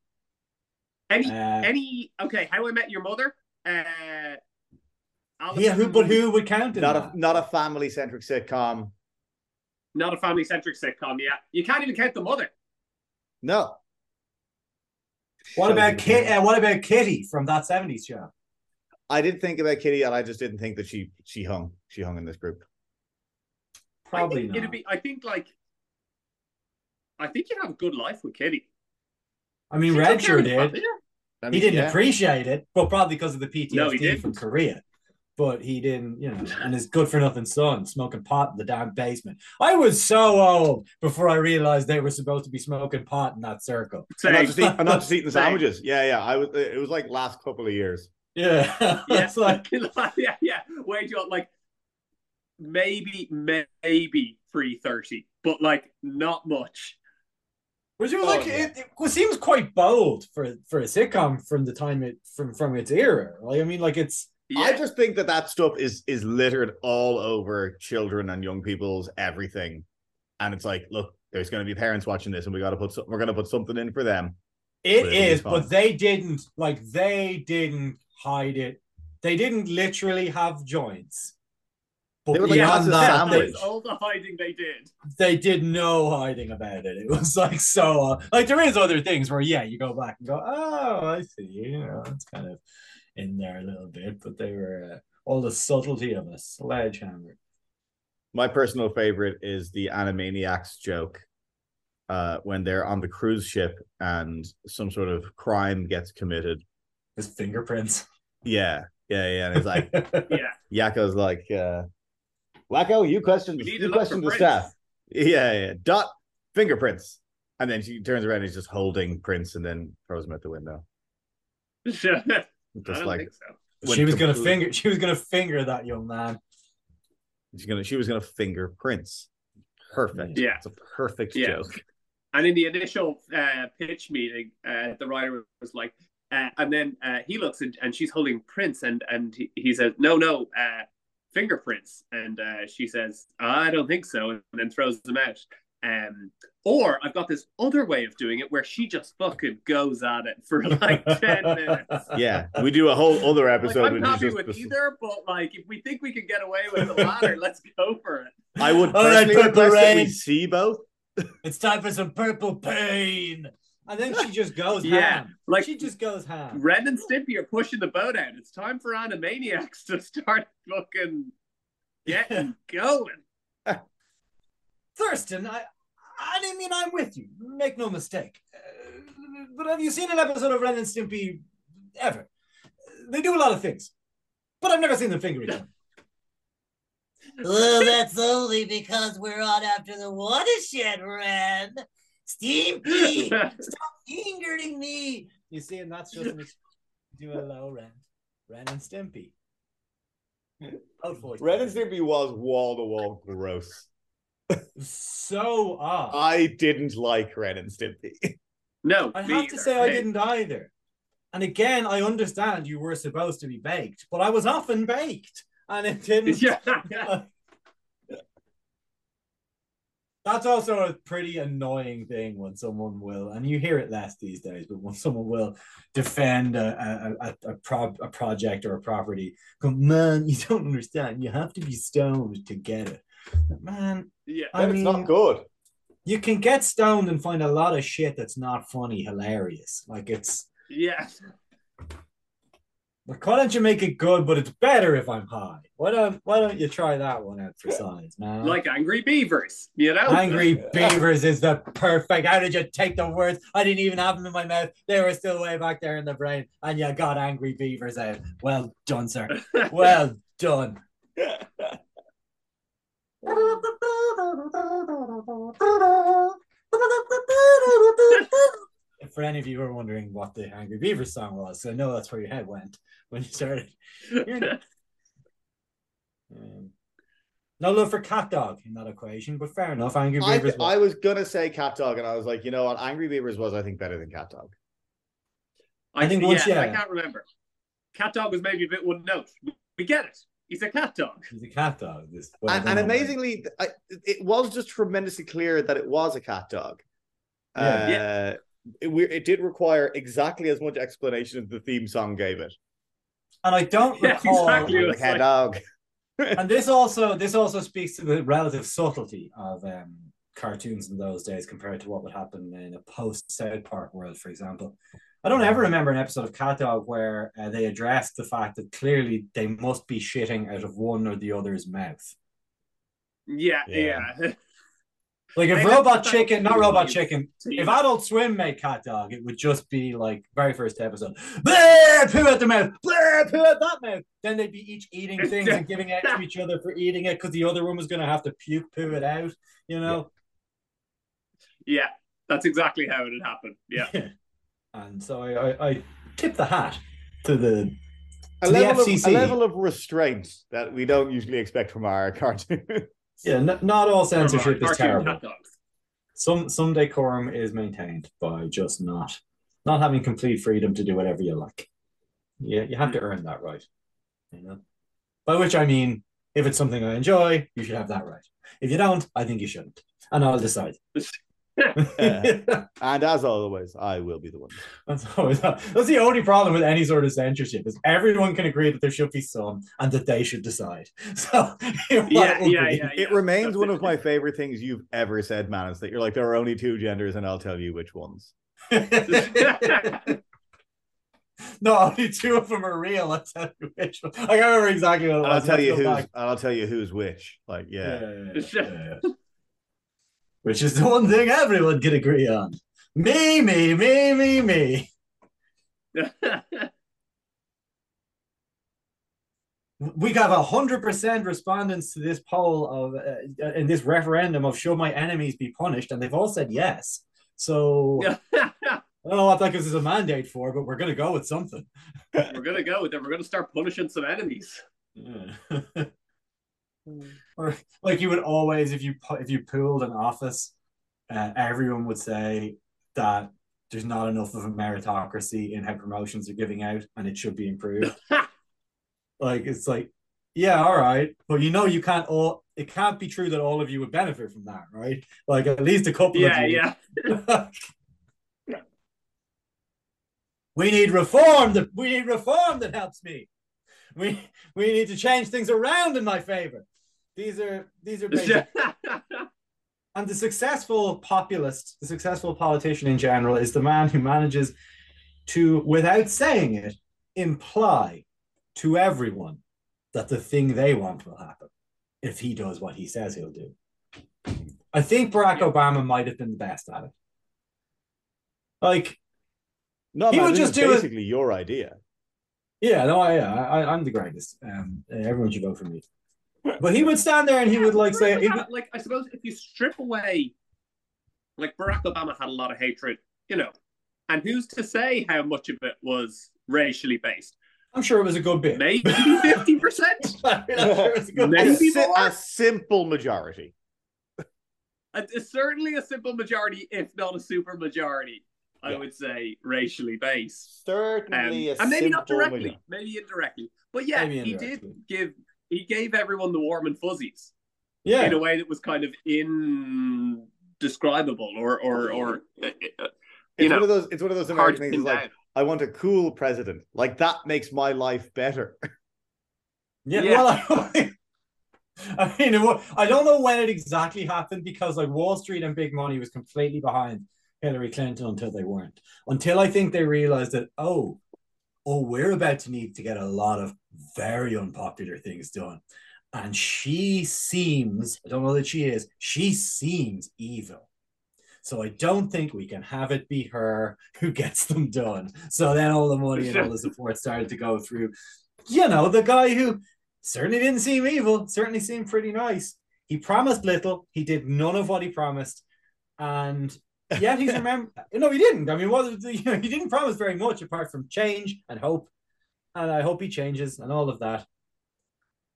Any, Uh, any, okay, How I Met Your Mother? Uh, Alison- yeah, who but who would count in not that? a not a family centric sitcom. Not a family centric sitcom, yeah. You can't even count the mother. No. What about Kit? Uh, what about Kitty from that '70s show? I did think about Kitty, and I just didn't think that she she hung she hung in this group. Probably I think not. It'd be, I think, like, I think you'd have a good life with Kitty. I mean, She Red took sure did. family, I He didn't yeah. appreciate it, but probably because of the PTSD No, he from didn't. Korea. But he didn't, you know, and his good for nothing son smoking pot in the damn basement. I was so old before I realized they were supposed to be smoking pot in that circle. <laughs> I'm not just, eat, I'm not just eating Same. sandwiches. Yeah, yeah. I was. It was like last couple of years. Yeah, <laughs> Yeah, it's like <laughs> yeah, yeah. Wait, you like maybe, maybe three thirty, but like not much. Which was Oh, like yeah. it, it seems quite bold for for a sitcom from the time it from from its era. Like I mean, like it's Yeah, I just think that that stuff is is littered all over children and young people's everything, and it's like, look, there's going to be parents watching this, and we got to put some, we're going to put something in for them. it But is, but they didn't like they didn't hide it. They didn't literally have joints. But They were like beyond that, sandwich. they, all the hiding they did. they did no hiding about it. It was like so uh, like there is other things where yeah, you go back and go, oh, I see, you know, it's kind of in there a little bit, but they were uh, all the subtlety of a sledgehammer. My personal favorite is the Animaniacs joke, uh, when they're on the cruise ship and some sort of crime gets committed. His fingerprints. Yeah, yeah, yeah. And it's like <laughs> Yeah, Yakko's like, uh, Wakko, you question, We need to you look question the staff. Yeah, yeah. Dot fingerprints. And then she turns around and he's just holding Prince and then throws him out the window. <laughs> I Just don't like think so. she was gonna finger she was gonna finger that young man. She's gonna she was gonna finger Prince. Perfect. Yeah. It's a perfect Yeah. joke. And in the initial uh, pitch meeting, uh, the writer was like, uh, and then uh, he looks and, and she's holding prints, and and he, he says, no, no, uh, fingerprints, and uh, she says, I don't think so, and then throws them out. Um, or I've got this other way of doing it where she just fucking goes at it for <laughs> like ten minutes. Yeah. We do a whole other Like, episode. I'm which is happy just with this- either, but like if we think we can get away with the latter, <laughs> let's go for it. I would All right, personally Purple request that we see both. It's time for some purple pain. And then she just goes <laughs> Yeah, ham. like- she just goes ham. Ren and Stimpy are pushing the boat out. It's time for Animaniacs to start fucking getting <laughs> going. Thurston, I I didn't mean I'm with you. Make no mistake. Uh, but have you seen an episode of Ren and Stimpy ever? They do a lot of things. But I've never seen them finger each other. <laughs> Well, that's only because we're on after the watershed, Ren. Stimpy, <laughs> stop fingering me. You see, and that's just an do a low rent. Ren and Stimpy. Out voice. Ren and Stimpy was wall to wall gross. So odd. I didn't like Ren and Stimpy. no, I me have to either. say I didn't either. And again, I understand you were supposed to be baked, but I was often baked, and it didn't. <laughs> Yeah, That's also a pretty annoying thing when someone will, and you hear it less these days, but when someone will defend a a, a, a, pro, a project or a property, go, man, you don't understand. You have to be stoned to get it. Man, yeah. I mean, it's not good. you can get stoned and find a lot of shit that's not funny, hilarious. Like it's yeah. Like, why don't you make it good, but it's better if I'm high? Why don't Why don't you try that one out for size, man? Like Angry Beavers, you know? Angry <laughs> Beavers is the perfect. How did you take the words? I didn't even have them in my mouth. They were still way back there in the brain, and you got Angry Beavers out. Well done, sir. Well done. <laughs> <laughs> For any of you who are wondering what the Angry Beavers song was, I know that's where your head went when you started. <laughs> Um, no love for Cat Dog in that equation, but fair enough. Angry I, Beavers. I was gonna say Cat Dog, and I was like, you know what? Angry Beavers was, I think, better than Cat Dog. I think once, yeah, I can't remember. Cat dog was maybe a bit one note. We get it. He's a cat dog. He's a cat dog. This and, and amazingly, I, it was just tremendously clear that it was a cat dog. Yeah. Uh, it, we- it did require exactly as much explanation as the theme song gave it. and I don't Yeah, recall. exactly. The was cat like- dog. <laughs> And this also this also speaks to the relative subtlety of um, cartoons in those days compared to what would happen in a post South Park world, for example. I don't ever remember an episode of Cat Dog where uh, they addressed the fact that clearly they must be shitting out of one or the other's mouth. Yeah, Yeah. yeah. <laughs> Like if Robot Chicken, not Robot that's- Chicken, if Adult Swim made Cat Dog, it would just be like very first episode, Bleh, poo out the mouth, Bleh, poo out that mouth. Then they'd be each eating <laughs> things and giving it to each other for eating it because the other one was going to have to puke poo it out. You know, yeah, that's exactly how it had happened. Yeah. <laughs> and so I, I, I tip the hat to the A the level, of, a level of restraint that we don't usually expect from our <laughs> cartoon. Yeah, n- not all censorship is terrible. Some some decorum is maintained by just not not having complete freedom to do whatever you like. Yeah, you have to earn that right. You know, by which I mean, if it's something I enjoy, you should have that right. If you don't, I think you shouldn't, and I'll decide. <laughs> <laughs> And as always, I will be the one. That's always that's the only problem with any sort of censorship is everyone can agree that there should be some and that they should decide. <laughs> So you Yeah, yeah, yeah. It remains one of my favorite things you've ever said, man. Is that you're like there are only two genders, and I'll tell you which ones. no, only two of them are real. I'll tell you which one. I can't remember exactly what it And I'll tell you go who's. back. I'll tell you who's which. Like, yeah. Yeah, yeah, yeah, yeah. Which is the one thing everyone can agree on. Me, me, me, me, me. <laughs> We got a hundred percent respondents to this poll of uh, in this referendum of should my enemies be punished, and they've all said yes. So <laughs> I don't know what that gives us a mandate for, but we're gonna go with something. We're gonna go with it. We're gonna start punishing some enemies. <laughs> Yeah. Or like you would always, if you if you pooled an office, uh, everyone would say that there's not enough of a meritocracy in how promotions are giving out, and it should be improved. <laughs> like it's like, yeah, all right, but you know you can't all. It can't be true that all of you would benefit from that, right? Like at least a couple yeah, of you. yeah. <laughs> we need reform that we need reform that helps me. We we need to change things around in my favor. These are these are basic. <laughs> and the successful populist, the successful politician in general, is the man who manages to, without saying it, imply to everyone that the thing they want will happen if he does what he says he'll do. I think Barack Obama might have been the best at it. Like, No, He man, would just is do it- basically your idea. yeah, no, I, yeah, I, I'm the greatest. Um, everyone should vote for me. But he would stand there and he would like say, he would- like I suppose if you strip away, like Barack Obama had a lot of hatred, you know, and who's to say how much of it was racially based? I'm sure it was a good bit. Maybe fifty percent. <laughs> I'm sure it was a good Maybe a, more. a simple majority. Certainly a simple majority, if not a super majority. I Yeah. would say racially based. Um, Certainly, a and maybe not directly, majority. maybe indirectly. But yeah, Maybe he did give he gave everyone the warm and fuzzies Yeah. in a way that was kind of indescribable or or or uh, uh, you It's know one of those. It's one of those American things. like down. I want a cool president. Like that makes my life better. <laughs> Yeah, Yeah. well, I, <laughs> I mean, it wa- I don't know when it exactly happened because like Wall Street and big money was completely behind Hillary Clinton until they weren't. Until I think they realized that oh, oh, we're about to need to get a lot of very unpopular things done, and she seems I don't know that she is. She seems evil. So I don't think we can have it be her <laughs> who gets them done. So then all the money and all the support started to go through, you know, the guy who certainly didn't seem evil, certainly seemed pretty nice. He promised little, he did none of what he promised. And yet he's remember <laughs> no, he didn't. I mean, what you know, he didn't promise very much apart from change and hope. And I hope he changes and all of that.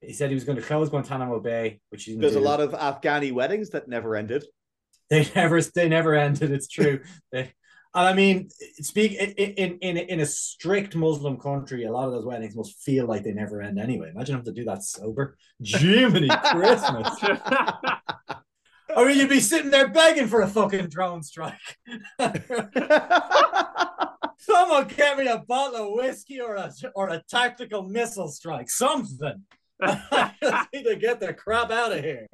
He said he was going to close Guantanamo Bay, which he didn't There's a lot of Afghani weddings that never ended. They never they never ended. It's true. <laughs> they, and I mean, speak in, in in in a strict Muslim country, a lot of those weddings must feel like they never end anyway. Imagine having to do that sober. Jiminy <laughs> Christmas! I mean, you'd be sitting there begging for a fucking drone strike. <laughs> Someone get me a bottle of whiskey or a or a tactical missile strike. Something. <laughs> I just need to get the crap out of here.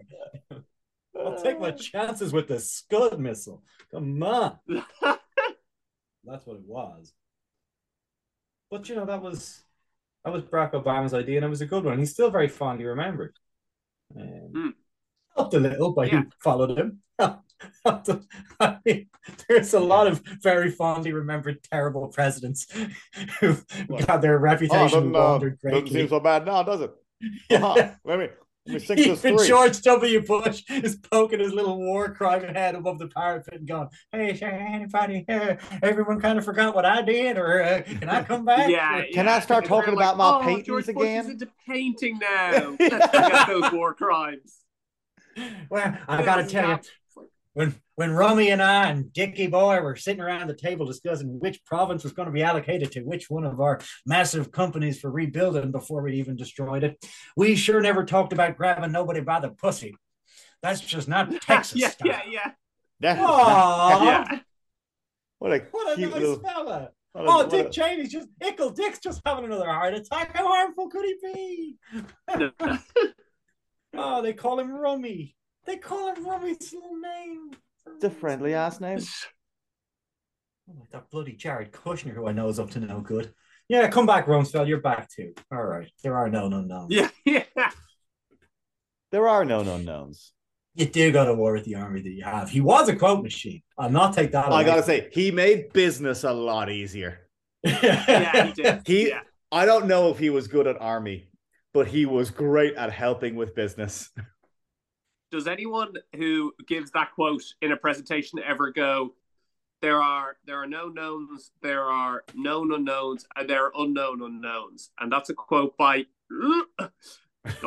I'll take my chances with the Scud missile. Come on. <laughs> That's what it was. But you know, that was that was Barack Obama's idea, and it was a good one. He's still very fondly remembered. Um, Hmm. Helped a little by Yeah. who followed him. <laughs> Helped a- <laughs> I mean, there's a lot of very fondly remembered terrible presidents <laughs> who've What? got their oh, reputation doesn't, uh, wandered doesn't seem so bad now, does it? Yeah. Uh-huh. Let me let me sink this Even. George W. Bush is poking his little war crime head above the parapet and going, "Hey, is there anybody here? Everyone kind of forgot what I did, or uh, can I come back?" yeah, Can yeah. I start They're talking like, about my oh, paintings George Bush is again?" into painting now. Let's forget those war crimes. <laughs> Well, I gotta tell you, when when Rummy and I and Dickie Boy were sitting around the table discussing which province was going to be allocated to which one of our massive companies for rebuilding before we even destroyed it, we sure never talked about grabbing nobody by the pussy. That's just not Texas yeah, style. yeah, yeah. That- Aw, <laughs> Yeah. What a what a cute nice little. fella. what a- Oh, Dick a- Cheney's just Ickle Dick's just having another heart attack. How harmful could he be? <laughs> Oh, they call him Rummy. They call him Rummy's little name. It's a friendly ass name. <laughs> Oh, like that bloody Jared Kushner, who I know is up to no good. Yeah, come back, Rumsfeld. You're back too. All right. There are no unknowns. yeah, <laughs> yeah. There are known unknowns. You do go to war with the army that you have. He was a quote machine. I'll not take that. I gotta say, he made business a lot easier. <laughs> Yeah, he did. He- yeah. I don't know if he was good at army, but he was great at helping with business. Does anyone who gives that quote in a presentation ever go, there are there are no knowns, there are known unknowns, and there are unknown unknowns. And that's a quote by Donald <laughs>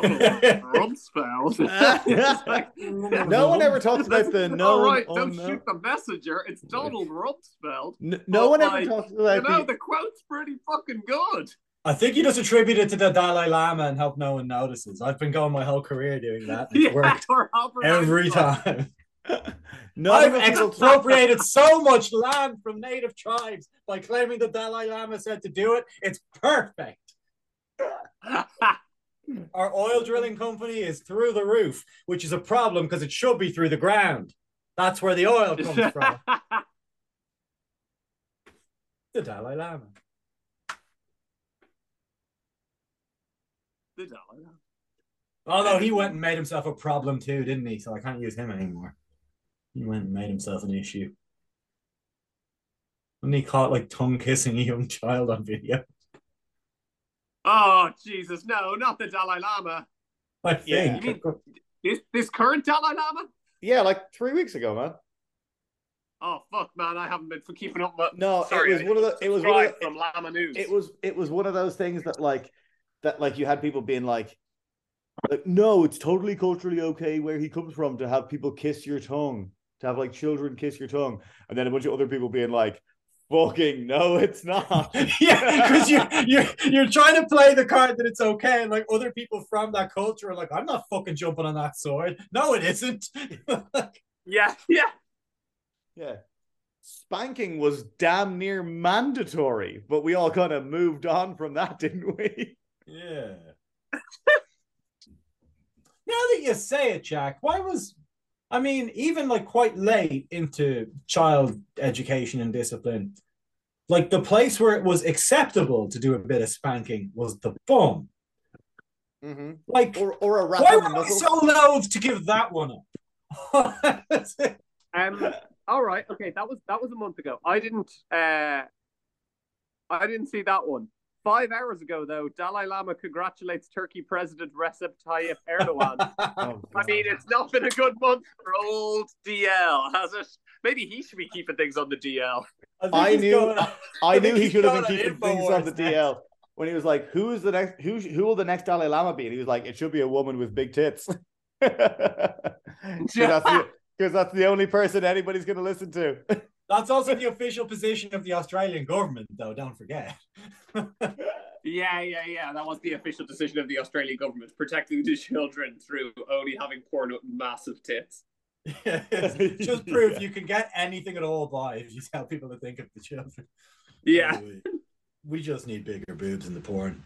Rumsfeld. Like, No one ever talks about the <laughs> all known right, don't unknown. shoot the messenger. It's Donald Rumsfeld. No But, one ever like, talks You about know, the, the quote's pretty fucking good. I think you just attribute it to the Dalai Lama and hope no one notices. I've been going my whole career doing that. <laughs> It's Yeah, worked or every time. <laughs> None I've of us will talk- expropriated so much land from native tribes by claiming the Dalai Lama said to do it. It's perfect. <laughs> Our oil drilling company is through the roof, which is a problem because it should be through the ground. That's where the oil comes from. The Dalai Lama. The Dalai Although he went and made himself a problem too, didn't he? So I can't use him anymore. He went and made himself an issue. And he caught like tongue kissing a young child on video. Oh Jesus, no, not the Dalai Lama. I Yeah. You mean- This this current Dalai Lama? Yeah, like three weeks ago, man. Oh fuck, man, I haven't been for keeping up. With... No, Sorry, it was one of the. It was one of the, from Lama News. it was it was one of those things that like that like you had people being like like no it's totally culturally okay where he comes from to have people kiss your tongue to have like children kiss your tongue and then a bunch of other people being like fucking no it's not <laughs> yeah, because you you're you're trying to play the card that it's okay, and like other people from that culture are like, I'm not fucking jumping on that sword. No, it isn't. <laughs> Yeah, yeah. yeah spanking was damn near mandatory but we all kind of moved on from that didn't we <laughs> yeah. now that you say it, Jack, why was I mean, even like quite late into child education and discipline, like the place where it was acceptable to do a bit of spanking was the bum. mm-hmm. Like, or, or a rap why on were we so loath to give that one up? Um. All right. Okay. That was that was a month ago. I didn't. Uh. I didn't see that one. Five hours ago, though, Dalai Lama congratulates Turkey President Recep Tayyip Erdogan. <laughs> Oh, oh I mean, it's not been a good month for old DL, has it? Maybe he should be keeping things on the DL. think I knew going- I, I knew he he's should have been keeping things on the next. DL when he was like, "Who's the next? Who who will the next Dalai Lama be?" And he was like, "It should be a woman with big tits." <laughs> Because that's, the- <laughs> 'cause that's the only person anybody's going to listen to. That's also the official position of the Australian government, though. Don't forget. <laughs> Yeah, yeah, yeah. That was the official decision of the Australian government, protecting the children through only having porn with massive tits. <laughs> Just proof you can get anything at all by if you tell people to think of the children. Yeah. Oh, we, we just need bigger boobs in the porn.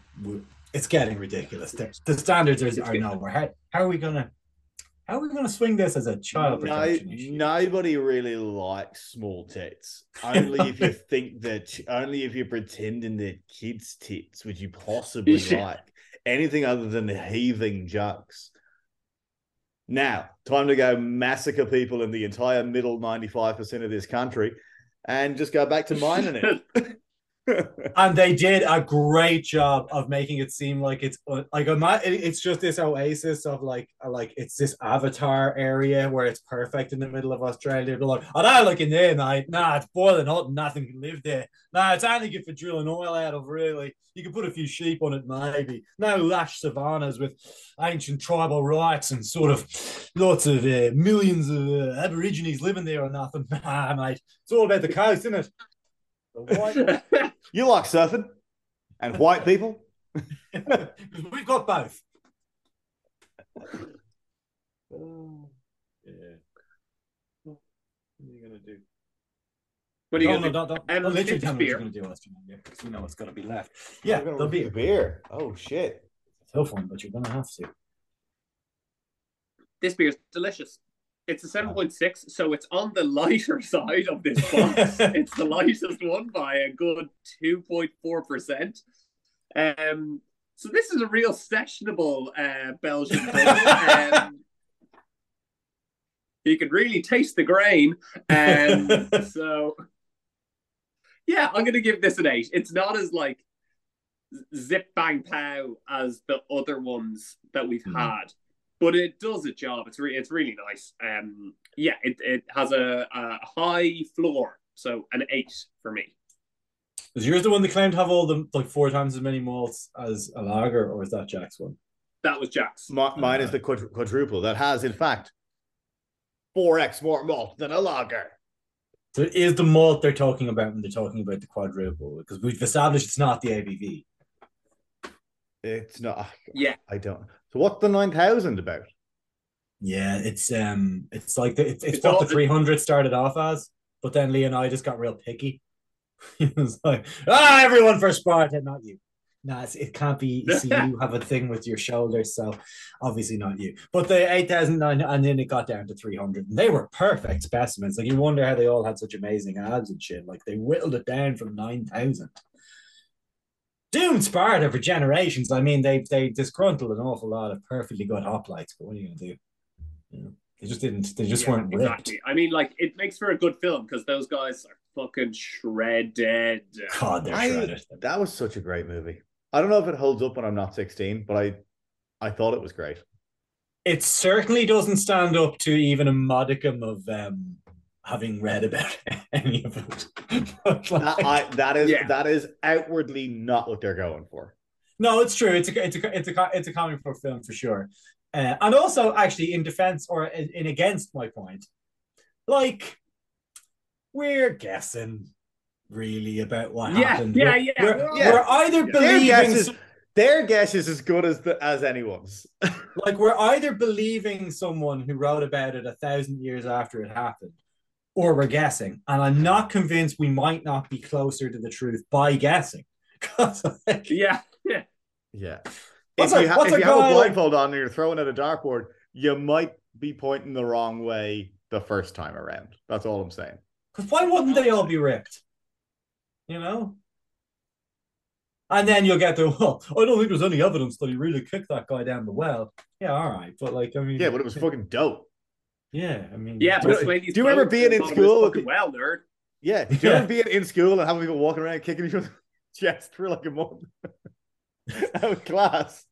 It's getting ridiculous. The, the standards are, are nowhere. How, how are we gonna? How are we gonna swing this as a child No, issue? nobody really likes small tits. Only if you <laughs> think that, only if you're pretending that kids' tits would you possibly Yeah. like anything other than the heaving jugs. Now, time to go massacre people in the entire middle 95% of this country and just go back to mining it. <laughs> and they did a great job of making it seem like it's uh, like ma- it's just this oasis of like uh, like it's this avatar area where it's perfect in the middle of Australia. But like, oh, that like in there, mate. Nah, it's boiling hot nothing can live there. Nah, it's only good for drilling oil out of. Really, you can put a few sheep on it, maybe. No lush savannas with ancient tribal rights and sort of lots of uh, millions of uh, aborigines living there or nothing. <laughs> Nah, mate, it's all about the coast, isn't it? The white <laughs> you like surfing and white people. <laughs> We've got both. yeah. What are you gonna do? What are you no, gonna no, do? don't, don't, Um, don't literally fifth tell me what beer. you're gonna do, Austin, because we know what's gonna be left. Yeah, there'll be a beer. Oh shit. It's tough one, but you're gonna have to. This beer is delicious. It's a 7.6, so it's on the lighter <laughs> side of this box. <laughs> it's the lightest one by a good 2.4%. Um, so this is a real sessionable uh, Belgian <laughs> um, you can really taste the grain. Um, so, yeah, I'm going to give this an 8. It's not as like zip bang pow as the other ones that we've Mhm. had but it does a job. It's re- it's really nice. Um, yeah, it, it has a, a high floor, so an eight for me. Is yours the one that claimed to have all the like four times as many malts as a lager, or is that Jack's one? That was Jack's. Mi- mine is the quad- quadruple that has, in fact, 4x more malt than a lager. So it is the malt they're talking about when they're talking about the quadruple, because we've established it's not the ABV. It's not. Yeah, I don't. So what's the 9000 about? Yeah, it's um, it's like the, it's, it's, It's what the three hundred started off as, but then Lee and I just got real picky. <laughs> he was like, ah, everyone for Sparta, not you. No, it's, it can't be. You see, you have a thing with your shoulders, so obviously not you. But the eight thousand nine, and then it got down to three hundred, and they were perfect specimens. Like you wonder how they all had such amazing abs and shit. Like they whittled it down from nine thousand. Doomed Sparta for generations. I mean, they they disgruntled an awful lot of perfectly good hoplites, but what are you gonna do? You know, they just didn't. They just yeah, weren't ripped. exactly. I mean, like it makes for a good film because those guys are fucking shredded. God, they're I- shredded. That was such a great movie. I don't know if it holds up when I'm not 16, but I I thought it was great. It certainly doesn't stand up to even a modicum of um, having read about <laughs> any of it. Like- That, I, that is Yeah. that is outwardly not what they're going for. no, it's true. It's a it's a it's a it's a comic book film for sure. Uh, and also, actually, in defense or in, in against my point, like we're guessing really about what Yeah, happened. yeah, We're- yeah. We're, We're we're either Yeah. Their believing guess is their guess is as good as the, as anyone's. like we're either believing someone who wrote about it a thousand years after it happened or we're guessing and i'm not convinced we might not be closer to the truth by guessing. <laughs> like, Yeah, yeah. Yeah. What's if a- you, ha- what's if a you have guy a like- blindfold on and you're throwing at a dartboard, you might be pointing the wrong way the first time around. That's all I'm saying. Because why wouldn't they all be ripped you know and then you'll get the well i don't think there's any evidence that he really kicked that guy down the well yeah all right but like i mean Yeah, but it was fucking dope. Yeah i mean Yeah, Do- but Sweeney's do you remember being in school with Well, nerd. Yeah. Do you remember being in school and having people walking around kicking each other's chest for like a month? <laughs> that was class.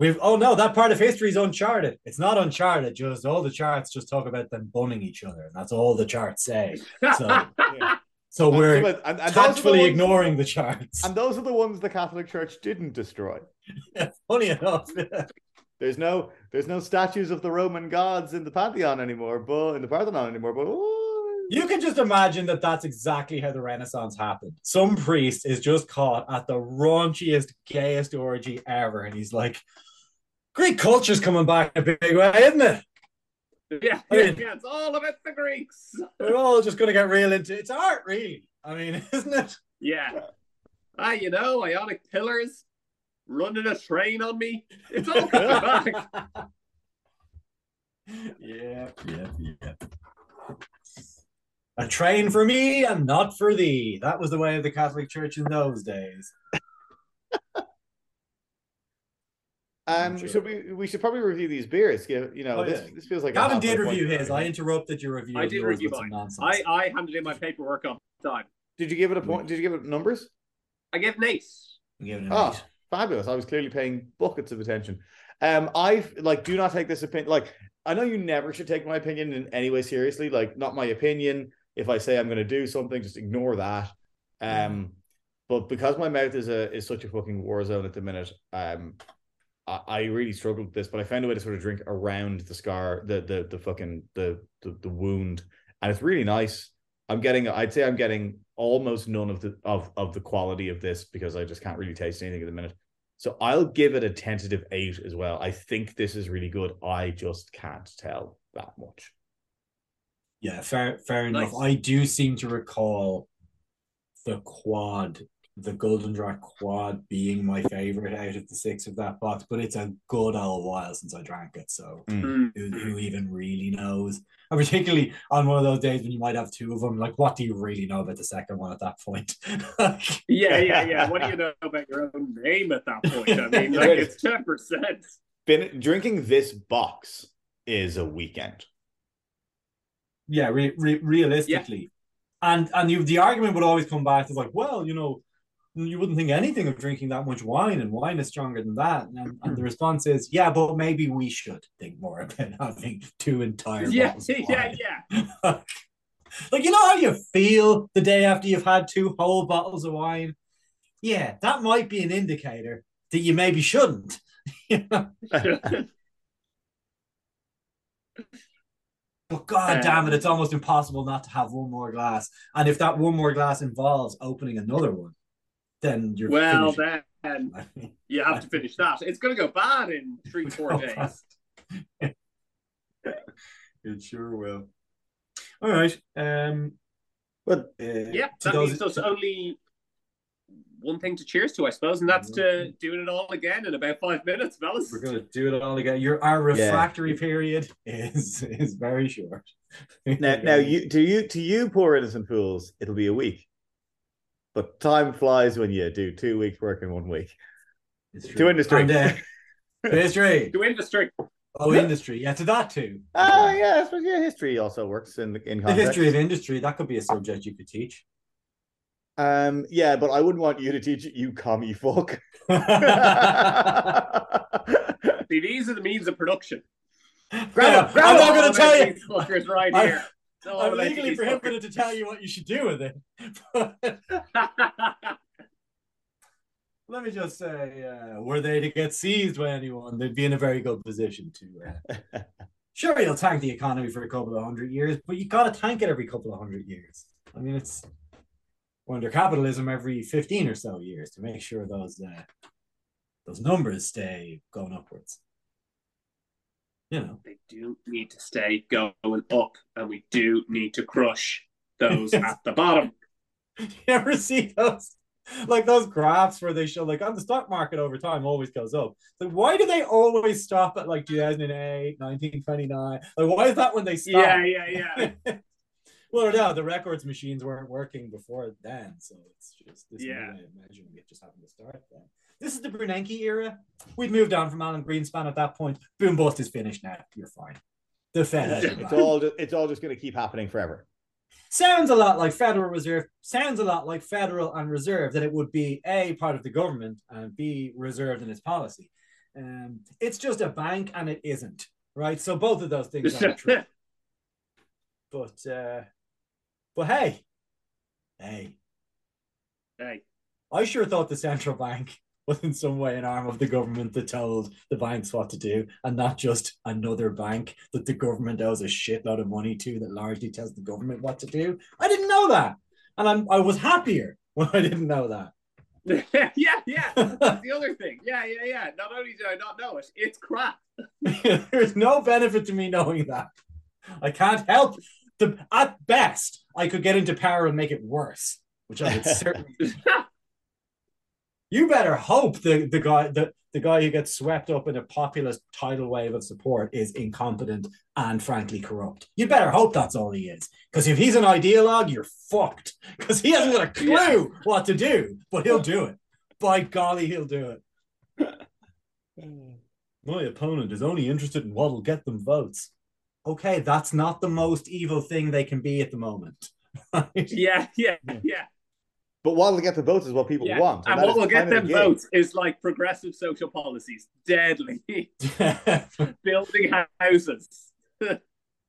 We've oh no, that part of history is uncharted. It's not uncharted. Just all the charts just talk about them bunning each other, and that's all the charts say. So, <laughs> Yeah. so we're And- and those are the ones- ignoring the charts. And those are the ones the Catholic Church didn't destroy. <laughs> Funny enough, There's no there's no statues of the Roman gods in the Pantheon anymore, but in the Parthenon anymore. But oh, you can just imagine that that's exactly how the Renaissance happened. Some priest is just caught at the raunchiest, gayest orgy ever, and he's like, "Greek culture's coming back in a big way, isn't it? yeah, I yeah, mean- yeah, it's all about the Greeks. We're all just going to get real into it's art, really. I mean, <laughs> isn't it? Yeah. Ah, you know, ionic pillars, running a train on me. It's all <laughs> coming back. yeah, yeah, yeah. A train for me and not for thee. That was the way of the Catholic Church in those days. um, Sure. should we we should probably review these beers. Give you know Oh, this, yeah. this feels like a Gavin did review for his. I interrupted your review. I did yours review mine. I, I handed in my paperwork on time. Did you give it a point? Did you give it numbers? I give Nate. I'm giving it Oh, eight. Fabulous! I was clearly paying buckets of attention. Um, I like do not take this opinion. Like, I know you never should take my opinion in any way seriously. Like, not my opinion. If I say I'm going to do something, just ignore that. Um, but because my mouth is a is such a fucking war zone at the minute, um, I, I really struggled with this. But I found a way to sort of drink around the scar, the the the fucking the the, the wound, and it's really nice. I'm getting, I'd say, I'm getting almost none of the of of the quality of this because I just can't really taste anything at the minute. So I'll give it a tentative eight as well. I think this is really good. I just can't tell that much. Yeah, fair fair enough. I do seem to recall the quad, the Gulden Draak quad being my favorite out of the six of that box, but it's a good old while since I drank it. So Mm. who, who even really knows? And particularly on one of those days when you might have two of them, like what do you really know about the second one at that point? <laughs> Yeah, yeah, yeah. What do you know about your own name at that point? I mean, <laughs> like it's ten percent. Been drinking this box is a weekend. yeah, re- re- realistically, and and you, the argument would always come back to like, well, you know, you wouldn't think anything of drinking that much wine, and wine is stronger than that. And, and the hmm. response is, yeah, but maybe we should think more about having <laughs> two entire Yeah, <laughs> yeah, wine. yeah. <laughs> like you know how you feel the day after you've had two whole bottles of wine. Yeah, that might be an indicator that you maybe shouldn't. But god damn it, it's almost impossible not to have one more glass. And if that one more glass involves opening another one, then you're well, finishing. then you have to finish that. It's going to go bad in three <laughs> four days. <laughs> it sure will. All right. Um But uh, Yeah, to that those- leaves us only one thing to cheers to, I suppose, and that's to doing it all again in about five minutes, fellas. We're gonna do it all again. Your our Yeah. refractory period is is very short. <laughs> now, now you to you to you poor innocent fools, it'll be a week. But time flies when you do two weeks work in one week. It's To industry. And, uh, history. To industry. Oh, industry. Yeah, to that too. Oh yeah, I suppose yeah, history also works in in The context. history of industry. That could be a subject you could teach. Um, yeah, but I wouldn't want you to teach it, you commie fuck. <laughs> <laughs> See, these are the means of production. Grab him, grab I'm not going to tell you. fuckers right I'm- here. I'm legally prohibited to tell you what you should do with it. fuckers. <laughs> Let me just say, uh, were they to get seized by anyone, they'd be in a very good position to. Uh... <laughs> Sure, you'll tank the economy for a couple of hundred years, but you got to tank it every couple of hundred years. I mean, it's we're under capitalism every fifteen or so years to make sure those uh, those numbers stay going upwards. You know, they do need to stay going up, and we do need to crush those <laughs> at the bottom. you ever see those? Like those graphs where they show like on the stock market over time always goes up. So why do they always stop at like 2008, 1929? Like why is that when they stop? Yeah, yeah, yeah. <laughs> well, no, the records machines weren't working before then, so it's just this Yeah. way of measuring it just happened to start then. This is the Bernanke era. We'd moved on from Alan Greenspan at that point. Boom bust is finished now. You're fine. The Fed it's all just, it's all just going to keep happening forever. sounds a lot like Federal Reserve, sounds a lot like Federal and Reserve, that it would be A, part of the government, and B, reserved in its policy. Um, it's just a bank and it isn't, right? So both of those things are true. <laughs> But uh, but hey, hey, hey, I sure thought the central bank was in some way an arm of the government that told the banks what to do, and not just another bank that the government owes a shitload of money to that largely tells the government what to do. I didn't know that, and I'm I was happier <laughs> when I didn't know that. <laughs> yeah, yeah. That's the other thing. Yeah, yeah, yeah. Not only do I not know it, it's crap. <laughs> There's no benefit to me knowing that. I can't help. The at best, I could get into power and make it worse, which I would certainly. You better hope the, the guy the, the guy who gets swept up in a populist tidal wave of support is incompetent and frankly corrupt. You better hope that's all he is. Because if he's an ideologue, you're fucked. Because he hasn't got a clue Yeah. what to do, but he'll <laughs> do it. By golly, he'll do it. <laughs> My opponent is only interested in what'll get them votes. Okay, that's not the most evil thing they can be at the moment. <laughs> yeah, yeah, yeah. But what'll get the votes is what people Yeah, want. and that what is will get them the votes is like progressive social policies, deadly, <laughs> building houses. <laughs>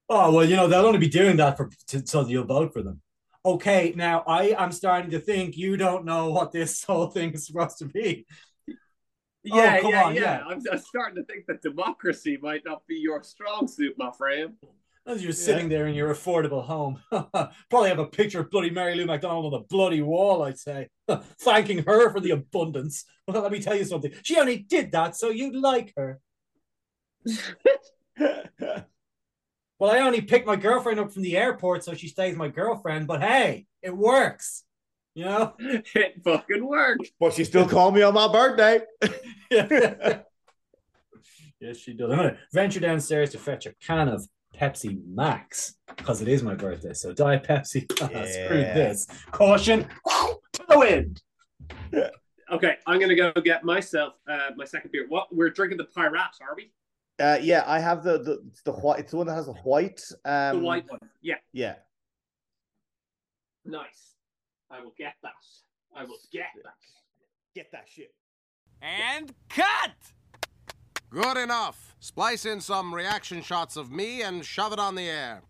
Oh well, you know they'll only be doing that for to, so you'll vote for them. Okay, now I am starting to think you don't know what this <laughs> whole thing is supposed to be. Yeah, Oh, come yeah, on, yeah. yeah. I'm, I'm starting to think that democracy might not be your strong suit, my friend. As you're sitting there in your affordable home, <laughs> probably have a picture of bloody Mary Lou McDonald on the bloody wall. I'd say, <laughs> thanking her for the abundance. Well, <laughs> let me tell you something. She only did that so you'd like her. Well, I only picked my girlfriend up from the airport so she stays my girlfriend. But hey, it works. You know. It fucking works. but she still called me on my birthday. yes, she does. I'm gonna venture downstairs to fetch a can of Pepsi Max because it is my birthday. So Diet Pepsi. <laughs> Ah, Screw Yeah. this. Caution to the wind. Okay, I'm gonna go get myself uh, my second beer. What we're drinking the Piraat, are we? Uh, yeah, I have the the the white. It's the one that has a white. Um, The white one. Yeah, Yeah. nice. I will get that. I will get that. Get that shit. And cut! Good enough. Splice in some reaction shots of me and shove it on the air.